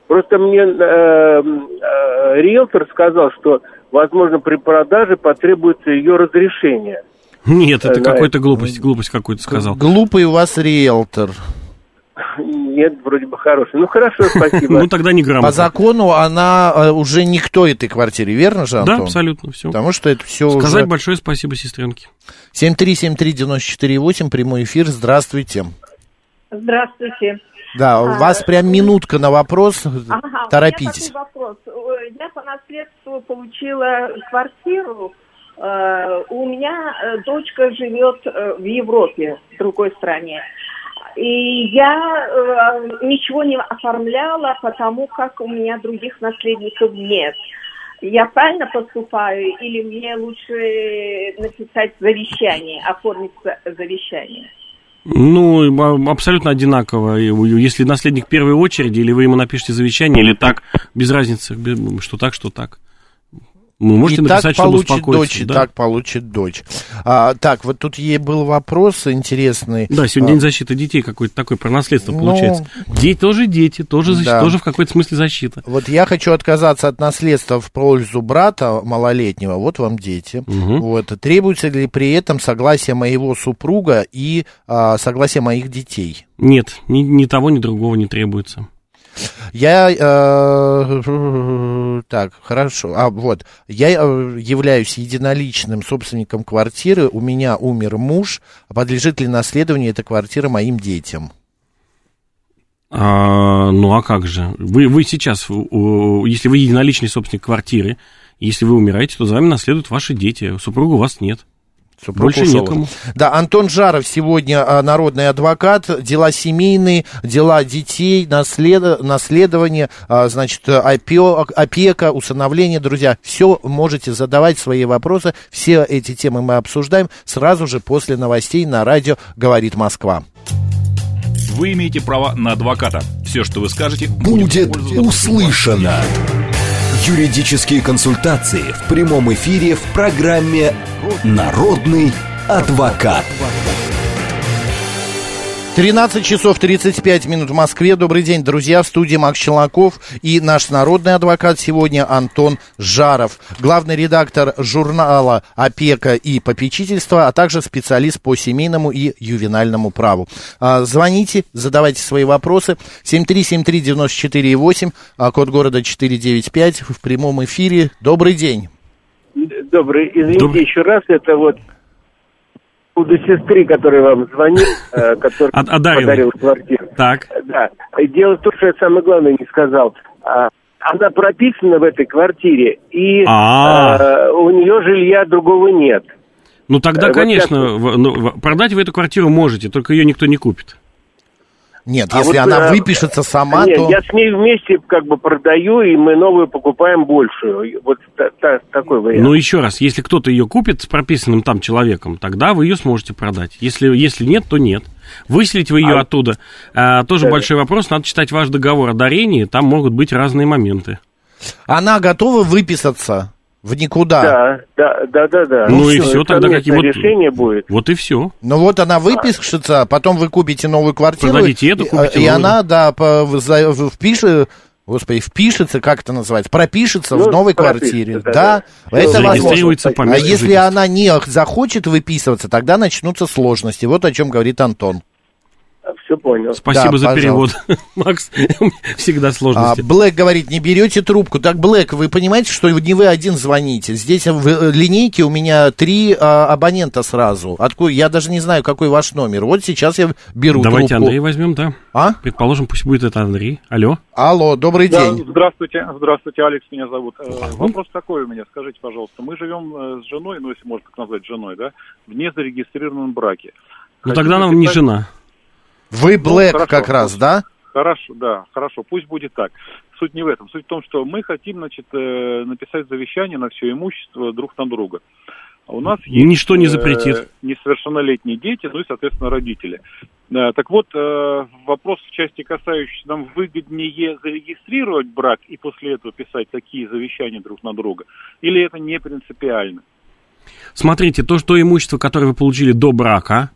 Speaker 3: Просто мне э, э, риэлтор сказал, что, возможно, при продаже потребуется ее разрешение.
Speaker 2: Нет, это
Speaker 3: Э, да,
Speaker 2: какой-то глупость, глупость какую-то сказал.
Speaker 1: глупый у вас риэлтор.
Speaker 3: Нет, вроде бы хороший. Ну, хорошо, спасибо.
Speaker 2: Ну, тогда не
Speaker 1: По
Speaker 2: грамотно.
Speaker 1: закону она э, уже никто этой квартире, верно же,
Speaker 2: Да,
Speaker 1: Антон?
Speaker 2: абсолютно, все.
Speaker 1: Потому что это все
Speaker 2: Сказать большое спасибо сестренке.
Speaker 1: 7373948, прямой эфир, здравствуйте.
Speaker 8: Здравствуйте.
Speaker 1: Да, у
Speaker 8: А,
Speaker 1: вас прям минутка на вопрос, торопитесь.
Speaker 8: У меня такой вопрос. Я по наследству получила квартиру. Э, У меня э, дочка живет э, в Европе, в другой стране. И я ничего не оформляла, потому как у меня других наследников нет. Я правильно поступаю или мне лучше написать завещание, оформить за- завещание?
Speaker 2: Ну, а- абсолютно одинаково. Если наследник первой очереди, или вы ему напишите завещание, или так, без разницы, что так, что так. Ну, можете
Speaker 1: и
Speaker 2: написать,
Speaker 1: так получит дочь, и
Speaker 2: да.
Speaker 1: так получит дочь. А, так, вот тут ей был вопрос интересный.
Speaker 2: Да, сегодня
Speaker 1: А,
Speaker 2: день защиты детей какой-то такой про наследство
Speaker 1: Ну,
Speaker 2: получается. Дети тоже дети, тоже, защ-
Speaker 1: да.
Speaker 2: тоже в какой-то смысле защита.
Speaker 1: Вот я хочу отказаться от наследства в пользу брата малолетнего. Вот вам дети.
Speaker 2: Мгм.
Speaker 1: Вот. Требуется ли при этом согласие моего супруга и а, согласие моих детей?
Speaker 2: Нет, ни, ни того, ни другого не требуется.
Speaker 1: Я э, так хорошо. А вот я э, являюсь единоличным собственником квартиры. У меня умер муж. Подлежит ли наследованию эта квартира моим детям?
Speaker 2: А, ну а как же? Вы, вы сейчас, если вы единоличный собственник квартиры, если вы умираете, то за вами наследуют ваши дети. Супруга у вас нет.
Speaker 1: Супруг
Speaker 2: Больше
Speaker 1: ушел.
Speaker 2: некому.
Speaker 1: Да, Антон Жаров сегодня а, народный адвокат, дела семейные, дела детей, наслед... наследование, а, значит, опе- опека, усыновление, друзья, все можете задавать свои вопросы, все эти темы мы обсуждаем сразу же после новостей на радио «Говорит Москва».
Speaker 9: Вы имеете право на адвоката. Все, что вы скажете,
Speaker 10: Будет
Speaker 9: пользоваться
Speaker 10: услышано. Юридические консультации в прямом эфире в программе «Народный адвокат».
Speaker 1: 13 часов 35 минут в Москве. Добрый день, друзья. В студии Макс Челноков и наш народный адвокат сегодня Антон Жаров. Главный редактор журнала «Опека и попечительство», а также специалист по семейному и ювенальному праву. А, Звоните, задавайте свои вопросы. 7373948, а, код города 495 в прямом эфире. Добрый день.
Speaker 11: Добрый, извините
Speaker 2: Добрый.
Speaker 11: еще раз, это вот у сестры, которая вам звонит, э, который подарил квартиру.
Speaker 2: Так.
Speaker 11: Да. Дело в том, что я самое главное не сказал. А, Она прописана в этой квартире, и
Speaker 2: А.
Speaker 11: э, у нее жилья другого нет.
Speaker 2: Ну тогда,
Speaker 11: Э,
Speaker 2: конечно, ну, продать вы эту квартиру можете, только ее никто не купит.
Speaker 1: Нет,
Speaker 11: А
Speaker 1: если
Speaker 11: вот,
Speaker 1: она
Speaker 11: э,
Speaker 1: выпишется сама,
Speaker 11: Нет,
Speaker 1: то...
Speaker 11: я с ней вместе как бы продаю, и мы новую покупаем большую. Вот та- та- такой вариант.
Speaker 2: Но еще раз, если кто-то ее купит с прописанным там человеком, тогда вы ее сможете продать. Если, если нет, то нет. Выселить вы ее
Speaker 11: А-
Speaker 2: оттуда, а, тоже
Speaker 11: Да.
Speaker 2: большой вопрос. Надо читать ваш договор о дарении, там могут быть разные моменты.
Speaker 1: Она готова выписаться в никуда.
Speaker 11: Да, да, да, да, да.
Speaker 2: Ну и
Speaker 11: всё,
Speaker 2: всё, тогда какие вот-
Speaker 11: решение будет.
Speaker 2: Вот и все.
Speaker 1: Ну вот она выпишется, потом вы купите новую квартиру.
Speaker 2: Продадите эту,
Speaker 1: и-
Speaker 2: купите
Speaker 1: И
Speaker 2: новую.
Speaker 1: она, да, впишет, господи, впишется, как это называется, пропишется
Speaker 11: Ну,
Speaker 1: в новой квартире.
Speaker 11: да,
Speaker 1: Да,
Speaker 11: да.
Speaker 1: это возможно. А если она не захочет выписываться, тогда начнутся сложности. Вот о чем говорит Антон.
Speaker 11: Все понял.
Speaker 2: Спасибо
Speaker 1: Да,
Speaker 2: за
Speaker 1: пожалуйста.
Speaker 2: перевод, Макс. Всегда
Speaker 1: А,
Speaker 2: сложности.
Speaker 1: Блэк говорит, не берете трубку. Так, Блэк, вы понимаете, что не вы один звоните? Здесь в э, линейке у меня три а, абонента сразу. Откуда? Я даже не знаю, какой ваш номер. Вот сейчас я беру
Speaker 2: Давайте
Speaker 1: трубку.
Speaker 2: Андрей возьмем, да.
Speaker 1: А?
Speaker 2: Предположим, пусть будет это Андрей. Алло.
Speaker 1: Алло, добрый
Speaker 12: Да,
Speaker 1: день.
Speaker 12: здравствуйте, здравствуйте, Алекс меня зовут. Э,
Speaker 2: Ага.
Speaker 12: Вопрос такой у меня, скажите, пожалуйста, мы живем э, с женой, ну если можно так назвать женой, да, в незарегистрированном браке.
Speaker 2: Ну
Speaker 12: Хотите
Speaker 2: тогда она не жена.
Speaker 1: Вы Блэк
Speaker 12: хорошо,
Speaker 1: как раз, да?
Speaker 12: Хорошо, да, хорошо, пусть будет так. Суть не в этом. Суть в том, что мы хотим, значит, э, написать завещание на все имущество друг на друга. У нас есть
Speaker 2: Ничто не
Speaker 12: э,
Speaker 2: запретит.
Speaker 12: несовершеннолетние дети, ну и, соответственно, родители. Так вот, э, вопрос в части касающийся, нам выгоднее зарегистрировать брак и после этого писать такие завещания друг на друга? Или это не принципиально?
Speaker 2: Смотрите, то, что имущество, которое вы получили до брака,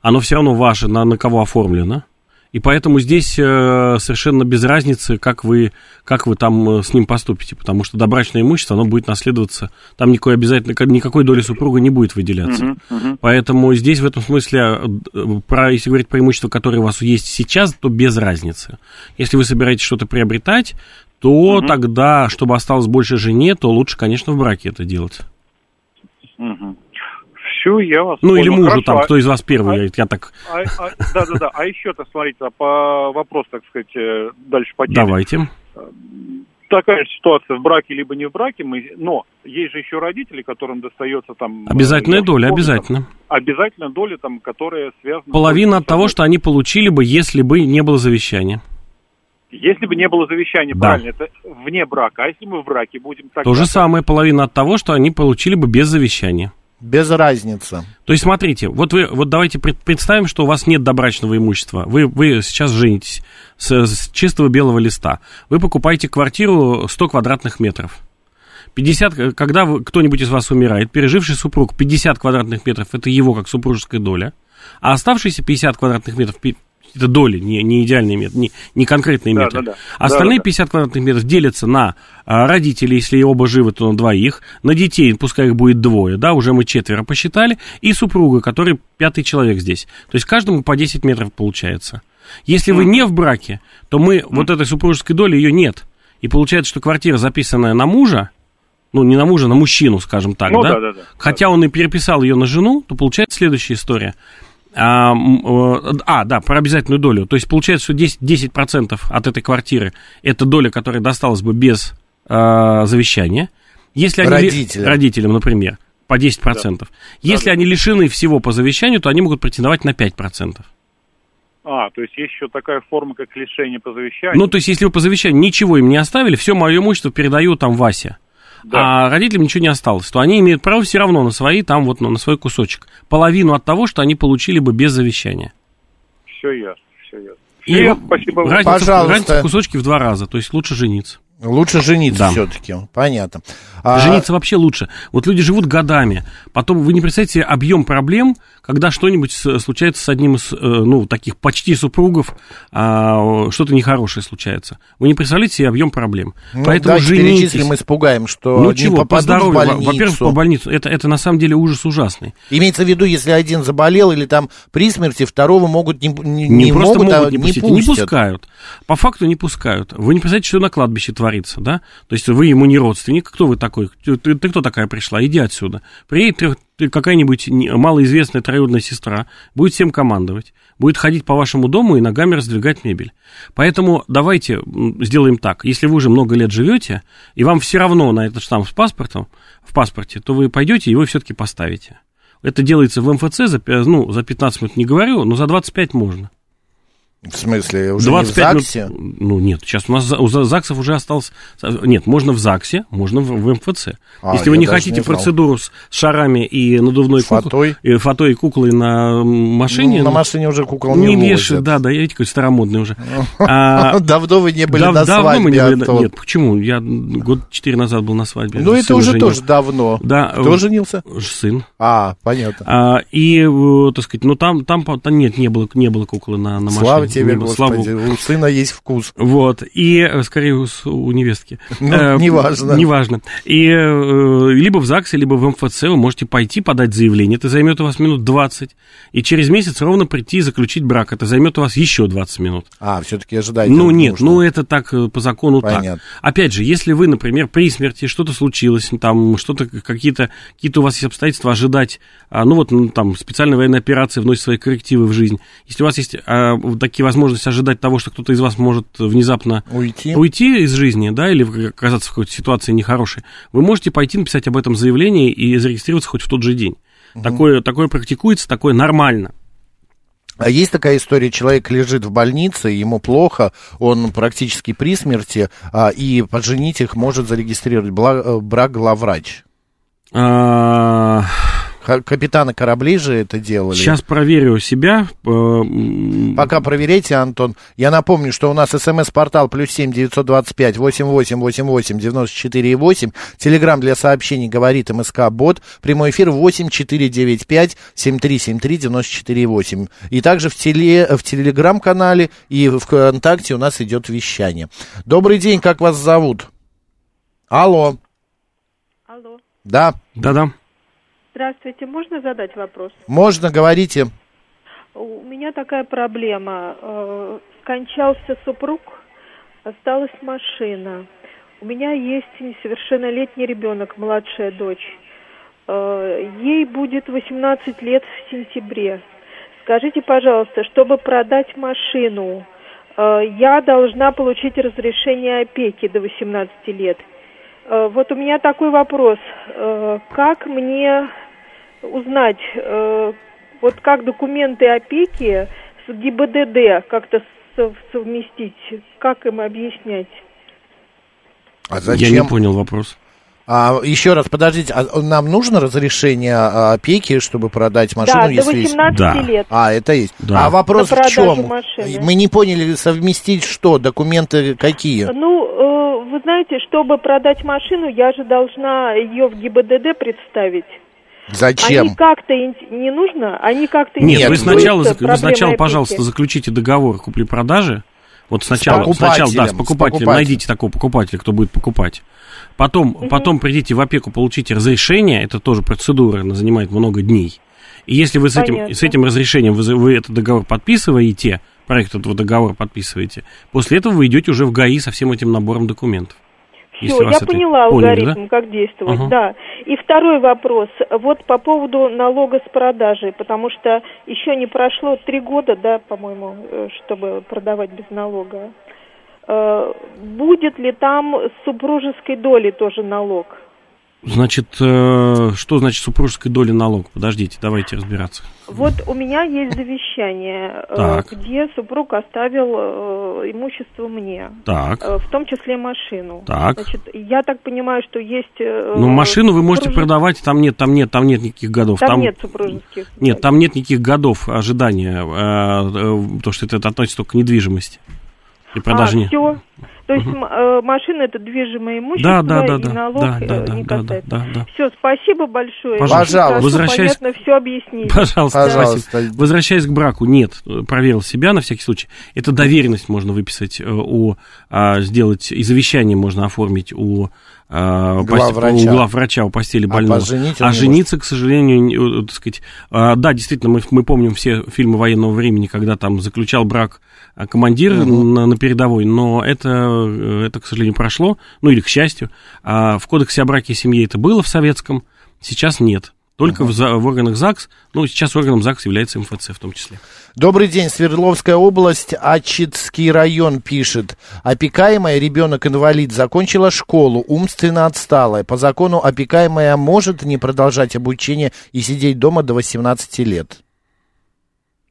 Speaker 2: оно все равно ваше, на, на кого оформлено. И поэтому здесь э, совершенно без разницы, как вы, как вы там э, с ним поступите, потому что добрачное имущество, оно будет наследоваться, там никакой обязательно, никакой доли супруга не будет выделяться.
Speaker 12: Мгм, мгм.
Speaker 2: Поэтому здесь в этом смысле, э, про, если говорить про имущество, которое у вас есть сейчас, то без разницы. Если вы собираетесь что-то приобретать, то тогда, чтобы осталось больше жене, то лучше, конечно, в браке это делать.
Speaker 12: Все, я вас
Speaker 2: Ну, или
Speaker 12: понял.
Speaker 2: мужу
Speaker 12: Хорошо,
Speaker 2: там,
Speaker 12: а-
Speaker 2: кто из вас первый,
Speaker 12: а-
Speaker 2: я, я так...
Speaker 12: а- а- Да-да-да, а еще-то, смотрите, а по вопрос, так сказать, э, дальше по теме.
Speaker 2: Давайте.
Speaker 12: Такая же ситуация в браке либо не в браке, мы, но есть же еще родители, которым достается там... э,
Speaker 2: Обязательная доля,
Speaker 12: помню, там,
Speaker 2: обязательно.
Speaker 12: Обязательная доля, там, которая связана...
Speaker 2: Половина от того, что они получили бы, если бы не было завещания.
Speaker 12: Если бы не было завещания,
Speaker 2: Да.
Speaker 12: правильно, это вне брака. А если мы в браке будем...
Speaker 2: То же самое, половина от того, что они получили бы без завещания.
Speaker 1: Без разницы.
Speaker 2: То есть, смотрите, вот вы, вот давайте пред- представим, что у вас нет добрачного имущества. Вы, вы сейчас женитесь с, с чистого белого листа. Вы покупаете квартиру 100 квадратных метров. 50, э, когда кто-нибудь из вас умирает, переживший супруг 50 квадратных метров, это его как супружеская доля, а оставшиеся 50 квадратных метров, это доли, не, не идеальные метры, не, не конкретные
Speaker 12: Да,
Speaker 2: метры.
Speaker 12: да, да.
Speaker 2: Остальные
Speaker 12: Да, да, да.
Speaker 2: 50 квадратных метров делятся на а, родителей, если оба живы, то на двоих, на детей, пускай их будет двое, да, уже мы четверо посчитали, и супруга, который пятый человек здесь. То есть каждому по 10 метров получается. Если вы не в браке, то мы, вот этой супружеской доли ее нет. И получается, что квартира, записанная на мужа, ну, не на мужа, на мужчину, скажем так,
Speaker 12: Ну,
Speaker 2: да?
Speaker 12: да-да-да.
Speaker 2: Хотя он и переписал ее на жену, то получается следующая история. А, э, а, да, про обязательную долю. То есть получается, что 10%, 10% от этой квартиры это доля, которая досталась бы без э, завещания. Если они
Speaker 1: Родителям.
Speaker 2: родителям, например, по 10%. Если они лишены всего по завещанию, то они могут претендовать на 5%.
Speaker 12: А, то есть есть еще такая форма, как лишение по завещанию.
Speaker 2: Ну, то есть, если вы по завещанию ничего им не оставили, все мое имущество передаю там Вася. А родителям ничего не осталось, то они имеют право все равно на свои, там вот, ну, на свой кусочек. Половину от того, что они получили бы без завещания.
Speaker 12: Все ясно, все ясно.
Speaker 2: И
Speaker 12: ясно, спасибо.
Speaker 2: разница,
Speaker 1: Пожалуйста.
Speaker 2: разница в кусочке в два раза, то есть лучше жениться.
Speaker 1: Лучше жениться
Speaker 2: Да.
Speaker 1: все-таки, понятно. А,
Speaker 2: Жениться вообще лучше. Вот люди живут годами. Потом вы не представляете объем проблем, когда что-нибудь случается с одним из, э, ну, таких почти супругов, а, что-то нехорошее случается. Вы не представляете себе объем проблем.
Speaker 1: ну,
Speaker 2: Поэтому женитесь.
Speaker 1: перечислим, испугаем, что
Speaker 2: Ну
Speaker 1: не
Speaker 2: чего, по здоровью, во-первых, по больницу. Это, это на самом деле ужас ужасный.
Speaker 1: Имеется в виду, если один заболел или там при смерти, второго могут не, не,
Speaker 2: Не,
Speaker 1: не
Speaker 2: просто
Speaker 1: могут,
Speaker 2: могут,
Speaker 1: а
Speaker 2: не
Speaker 1: не
Speaker 2: пустить, не
Speaker 1: пустят.
Speaker 2: пускают. По факту не пускают. Вы не представляете, что на кладбище творится, да? То есть вы ему не родственник, кто вы такой? Ты, ты- ты кто такая пришла? Иди отсюда. Приедет какая-нибудь малоизвестная троюродная сестра, будет всем командовать, будет ходить по вашему дому и ногами раздвигать мебель. Поэтому давайте сделаем так. Если вы уже много лет живете, и вам все равно на этот штамп с паспортом, в паспорте, то вы пойдете и его все-таки поставите. Это делается в МФЦ, за, ну, за 15 минут не говорю, но за 25 можно.
Speaker 1: В смысле, уже не в
Speaker 2: 25
Speaker 1: ЗАГСе?
Speaker 2: ну, нет, сейчас у нас у за- ЗАГСов уже осталось... Нет, можно в ЗАГСе, можно в, в МФЦ.
Speaker 1: А,
Speaker 2: Если вы не хотите
Speaker 1: не
Speaker 2: процедуру с шарами и надувной.
Speaker 1: Фатой?
Speaker 2: И фатой и куклой на машине...
Speaker 1: Ну, на
Speaker 2: ну,
Speaker 1: машине уже кукол
Speaker 2: не
Speaker 1: не возят.
Speaker 2: да, да, я видите, какой старомодный уже. А,
Speaker 1: Давно вы не были
Speaker 2: дав-
Speaker 1: на
Speaker 2: давно мы не
Speaker 1: свадьбе,
Speaker 2: были на-
Speaker 1: Антон.
Speaker 2: Нет, почему? Я год четыре назад был на свадьбе.
Speaker 1: Ну, это уже тоже давно.
Speaker 2: Да.
Speaker 1: Кто
Speaker 2: э,
Speaker 1: женился?
Speaker 2: Сын.
Speaker 1: А, понятно.
Speaker 2: А, и, э, так сказать, ну там, там, там нет, не было, не было куклы на, на машине.
Speaker 1: Тебе,
Speaker 2: Не
Speaker 1: Господи,
Speaker 2: богу.
Speaker 1: у сына есть вкус.
Speaker 2: Вот, и, э, скорее, у, у невестки.
Speaker 1: Ну,
Speaker 2: Э,
Speaker 1: неважно.
Speaker 2: Неважно. И э, либо в ЗАГСе, либо в МФЦ вы можете пойти подать заявление, это займет у вас минут 20, и через месяц ровно прийти и заключить брак, это займет у вас еще 20 минут.
Speaker 1: А, все-таки ожидайте.
Speaker 2: Ну нет,
Speaker 1: нужно.
Speaker 2: ну это так э, по закону
Speaker 1: Понятно.
Speaker 2: так. Опять же, если вы, например, при смерти что-то случилось, там что-то какие-то какие-то у вас есть обстоятельства ожидать, а, ну вот ну, там специальная военная операция вносит свои коррективы в жизнь. Если у вас есть а, вот такие возможности ожидать того, что кто-то из вас может внезапно
Speaker 1: Уйти.
Speaker 2: уйти из жизни, да, или оказаться в какой-то ситуации нехорошей, вы можете пойти написать об этом заявление и зарегистрироваться хоть в тот же день. Такое, такое практикуется, такое нормально.
Speaker 1: А есть такая история, человек лежит в больнице, ему плохо, он практически при смерти, а, и поженить их может зарегистрировать э, брак главврач.
Speaker 2: А,
Speaker 1: Капитаны кораблей же это делали.
Speaker 2: Сейчас проверю себя. э,
Speaker 1: Пока проверяйте, Антон. Я напомню, что у нас смс-портал плюс семь девятьсот двадцать пять восемь восемь восемь восемь девяносто четыре восемь. Телеграмм для сообщений говорит МСК Бот. Прямой эфир восемь четыре девять пять семь три семь три девяносто четыре восемь. И также в, теле, в телеграм-канале и в ВКонтакте у нас идет вещание. Добрый день, как вас зовут? Алло.
Speaker 13: Алло.
Speaker 1: Да,
Speaker 2: Да-да.
Speaker 13: Здравствуйте, можно задать вопрос?
Speaker 1: можно, говорите.
Speaker 13: У меня такая проблема. Э, Скончался супруг, осталась машина. У меня есть несовершеннолетний ребенок, младшая дочь. Э, Ей будет 18 лет в сентябре. Скажите, пожалуйста, чтобы продать машину, э, я должна получить разрешение опеки до 18 лет. Вот у меня такой вопрос. Как мне узнать, э, вот как документы опеки с ГИБДД как-то сов- совместить? Как им объяснять?
Speaker 1: А
Speaker 2: Я не понял вопрос.
Speaker 1: А, еще раз, подождите, а нам нужно разрешение а, опеки, чтобы продать машину,
Speaker 13: Да, до
Speaker 1: если есть?
Speaker 13: 18 Да. лет.
Speaker 1: А, это есть.
Speaker 2: Да.
Speaker 1: А вопрос в чем?
Speaker 13: машины.
Speaker 1: Мы не поняли, совместить что? Документы какие?
Speaker 13: Ну, э, вы знаете, чтобы продать машину, я же должна ее в ГИБДД представить.
Speaker 1: Зачем?
Speaker 13: Они как-то не нужно, они как-то
Speaker 2: Нет, вы
Speaker 13: интересуются
Speaker 2: сначала, вы сначала, пожалуйста, заключите договор купли-продажи. Вот сначала,
Speaker 1: покупателем,
Speaker 2: сначала, да, с
Speaker 1: с
Speaker 2: покупателем,
Speaker 1: покупателем.
Speaker 2: найдите такого покупателя, кто будет покупать. Потом, потом придите в опеку, получите разрешение, это тоже процедура, она занимает много дней. И если вы с этим, с этим разрешением вы, вы этот договор подписываете, проект этого договора подписываете, после этого вы идете уже в ГАИ со всем этим набором документов.
Speaker 13: Все, я поняла
Speaker 2: поняли,
Speaker 13: алгоритм,
Speaker 2: да?
Speaker 13: как действовать,
Speaker 2: Ага.
Speaker 13: да. И второй вопрос, вот по поводу налога с продажи, потому что еще не прошло три года, да, по-моему, э, чтобы продавать без налога. Э, Будет ли там с супружеской доли тоже налог?
Speaker 2: Значит, э, что значит супружеской доли налог? Подождите, давайте разбираться.
Speaker 13: Вот у меня есть завещание, э,
Speaker 2: Так.
Speaker 13: где супруг оставил э, имущество мне,
Speaker 2: Так.
Speaker 13: в том числе машину.
Speaker 2: Так.
Speaker 13: Значит, я так понимаю, что есть...
Speaker 2: Ну, машину вы можете
Speaker 13: супружес-
Speaker 2: продавать, там нет, там нет, там нет никаких годов.
Speaker 13: Там нет супружеских.
Speaker 2: Нет, там нет никаких годов ожидания, потому что это, относится только к недвижимости. И продаже
Speaker 13: а, все. То есть м- э, машина это движимое имущество,
Speaker 2: Да, да, да,
Speaker 13: и
Speaker 2: да,
Speaker 13: налог
Speaker 2: да,
Speaker 13: э,
Speaker 2: да, да,
Speaker 13: не
Speaker 2: да,
Speaker 13: касается.
Speaker 2: да, да.
Speaker 13: Все, спасибо большое.
Speaker 2: Пожалуйста. Возвращаясь-
Speaker 13: понятно, все объяснили.
Speaker 2: Пожалуйста,
Speaker 1: Пожалуйста.
Speaker 2: спасибо. Возвращаясь к браку, нет, э, проверил себя на всякий случай. Это доверенность можно выписать э, у, а, сделать, и завещание можно оформить у а,
Speaker 1: Главврача.
Speaker 2: у главврача, у постели
Speaker 1: А
Speaker 2: больного.
Speaker 1: поженить он
Speaker 2: А жениться, к сожалению, э, так сказать, а, да, действительно, мы, мы помним все фильмы военного времени, когда там заключал брак а, командир на, на передовой, но это, э, это, к сожалению, прошло, ну или к счастью. А в кодексе о браке и семье это было в советском, сейчас нет. Только в, за- в органах ЗАГС, ну, сейчас органом ЗАГС является МФЦ в том числе.
Speaker 1: Добрый день, Свердловская область, Ачитский район пишет. Опекаемая ребенок-инвалид закончила школу, умственно отсталая. По закону опекаемая может не продолжать обучение и сидеть дома до 18 лет.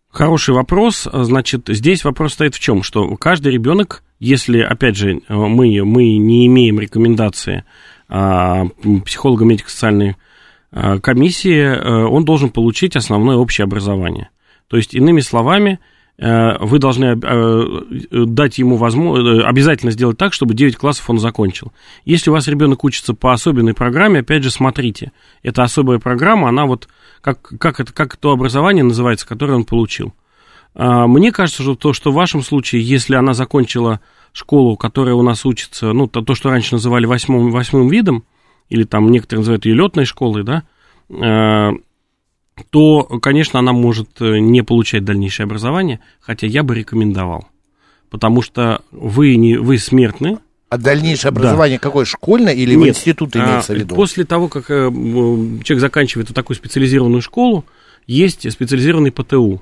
Speaker 2: Хороший вопрос. Значит, здесь вопрос стоит в чем? Что каждый ребенок, если, опять же, мы, мы не имеем рекомендации а, психолога медико-социальной а, комиссии, а, он должен получить основное общее образование. То есть, иными словами, э, вы должны э, дать ему возможность, обязательно сделать так, чтобы 9 классов он закончил. Если у вас ребенок учится по особенной программе, опять же, смотрите, эта особая программа, она вот, как, как, это, как то образование называется, которое он получил. А, Мне кажется, что то, что в вашем случае, если она закончила школу, которая у нас учится, ну, то, то что раньше называли восьмым, восьмым видом, или там некоторые называют ее летной школой, да, э, то, конечно, она может э, не получать дальнейшее образование, хотя я бы рекомендовал. Потому что вы, не, вы смертны.
Speaker 1: А дальнейшее образование какое, школьное или в
Speaker 2: Нет,
Speaker 1: институт
Speaker 2: а,
Speaker 1: имеется в виду?
Speaker 2: После того, как э, человек заканчивает вот такую специализированную школу, есть специализированный ПТУ,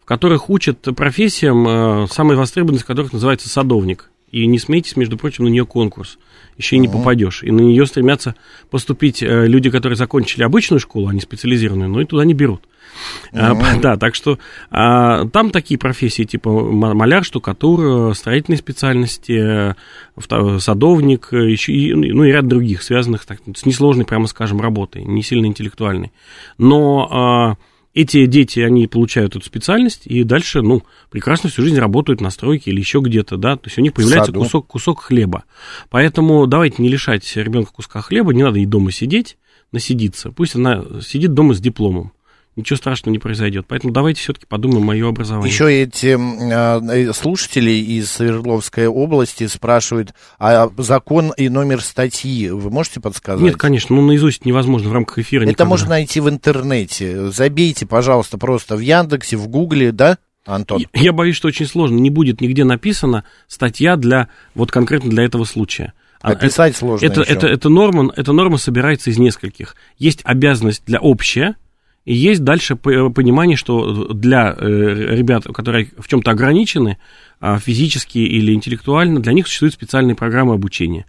Speaker 2: в которых учат профессиям, э, самой востребованной из которых называется садовник. И не смейтесь, между прочим, на нее конкурс. Еще и не попадешь. И на нее стремятся поступить э, люди, которые закончили обычную школу, а не специализированную, но и туда не берут.
Speaker 1: Мгм.
Speaker 2: да, так что а, там такие профессии, типа ма- маляр, штукатур, э, строительные специальности, э, садовник, еще и, ну и ряд других, связанных так, с несложной, прямо скажем, работой, не сильно интеллектуальной. Но а, эти дети, они получают эту специальность и дальше, ну, прекрасно всю жизнь работают на стройке или еще где-то, да, то есть у них появляется кусок, кусок хлеба. Поэтому давайте не лишать ребенка куска хлеба, не надо ей дома сидеть, насидиться. Пусть она сидит дома с дипломом. Ничего страшного не произойдет. Поэтому давайте все-таки подумаем о ее образовании.
Speaker 1: Еще эти м, э, слушатели из Свердловской области спрашивают, а закон и номер статьи вы можете подсказать?
Speaker 2: Нет, конечно, ну наизусть невозможно в рамках эфира.
Speaker 1: Это
Speaker 2: никогда.
Speaker 1: можно найти в интернете. Забейте, пожалуйста, просто в Яндексе, в Гугле, да, Антон?
Speaker 2: Я боюсь, что очень сложно. Не будет нигде написана статья для вот конкретно для этого случая. А
Speaker 1: Описать
Speaker 2: это,
Speaker 1: сложно
Speaker 2: Это,
Speaker 1: еще.
Speaker 2: это, это, норма, эта норма собирается из нескольких. Есть обязанность для общая, и есть дальше п- понимание, что для э, ребят, которые в чем-то ограничены, а, физически или интеллектуально, для них существуют специальные программы обучения.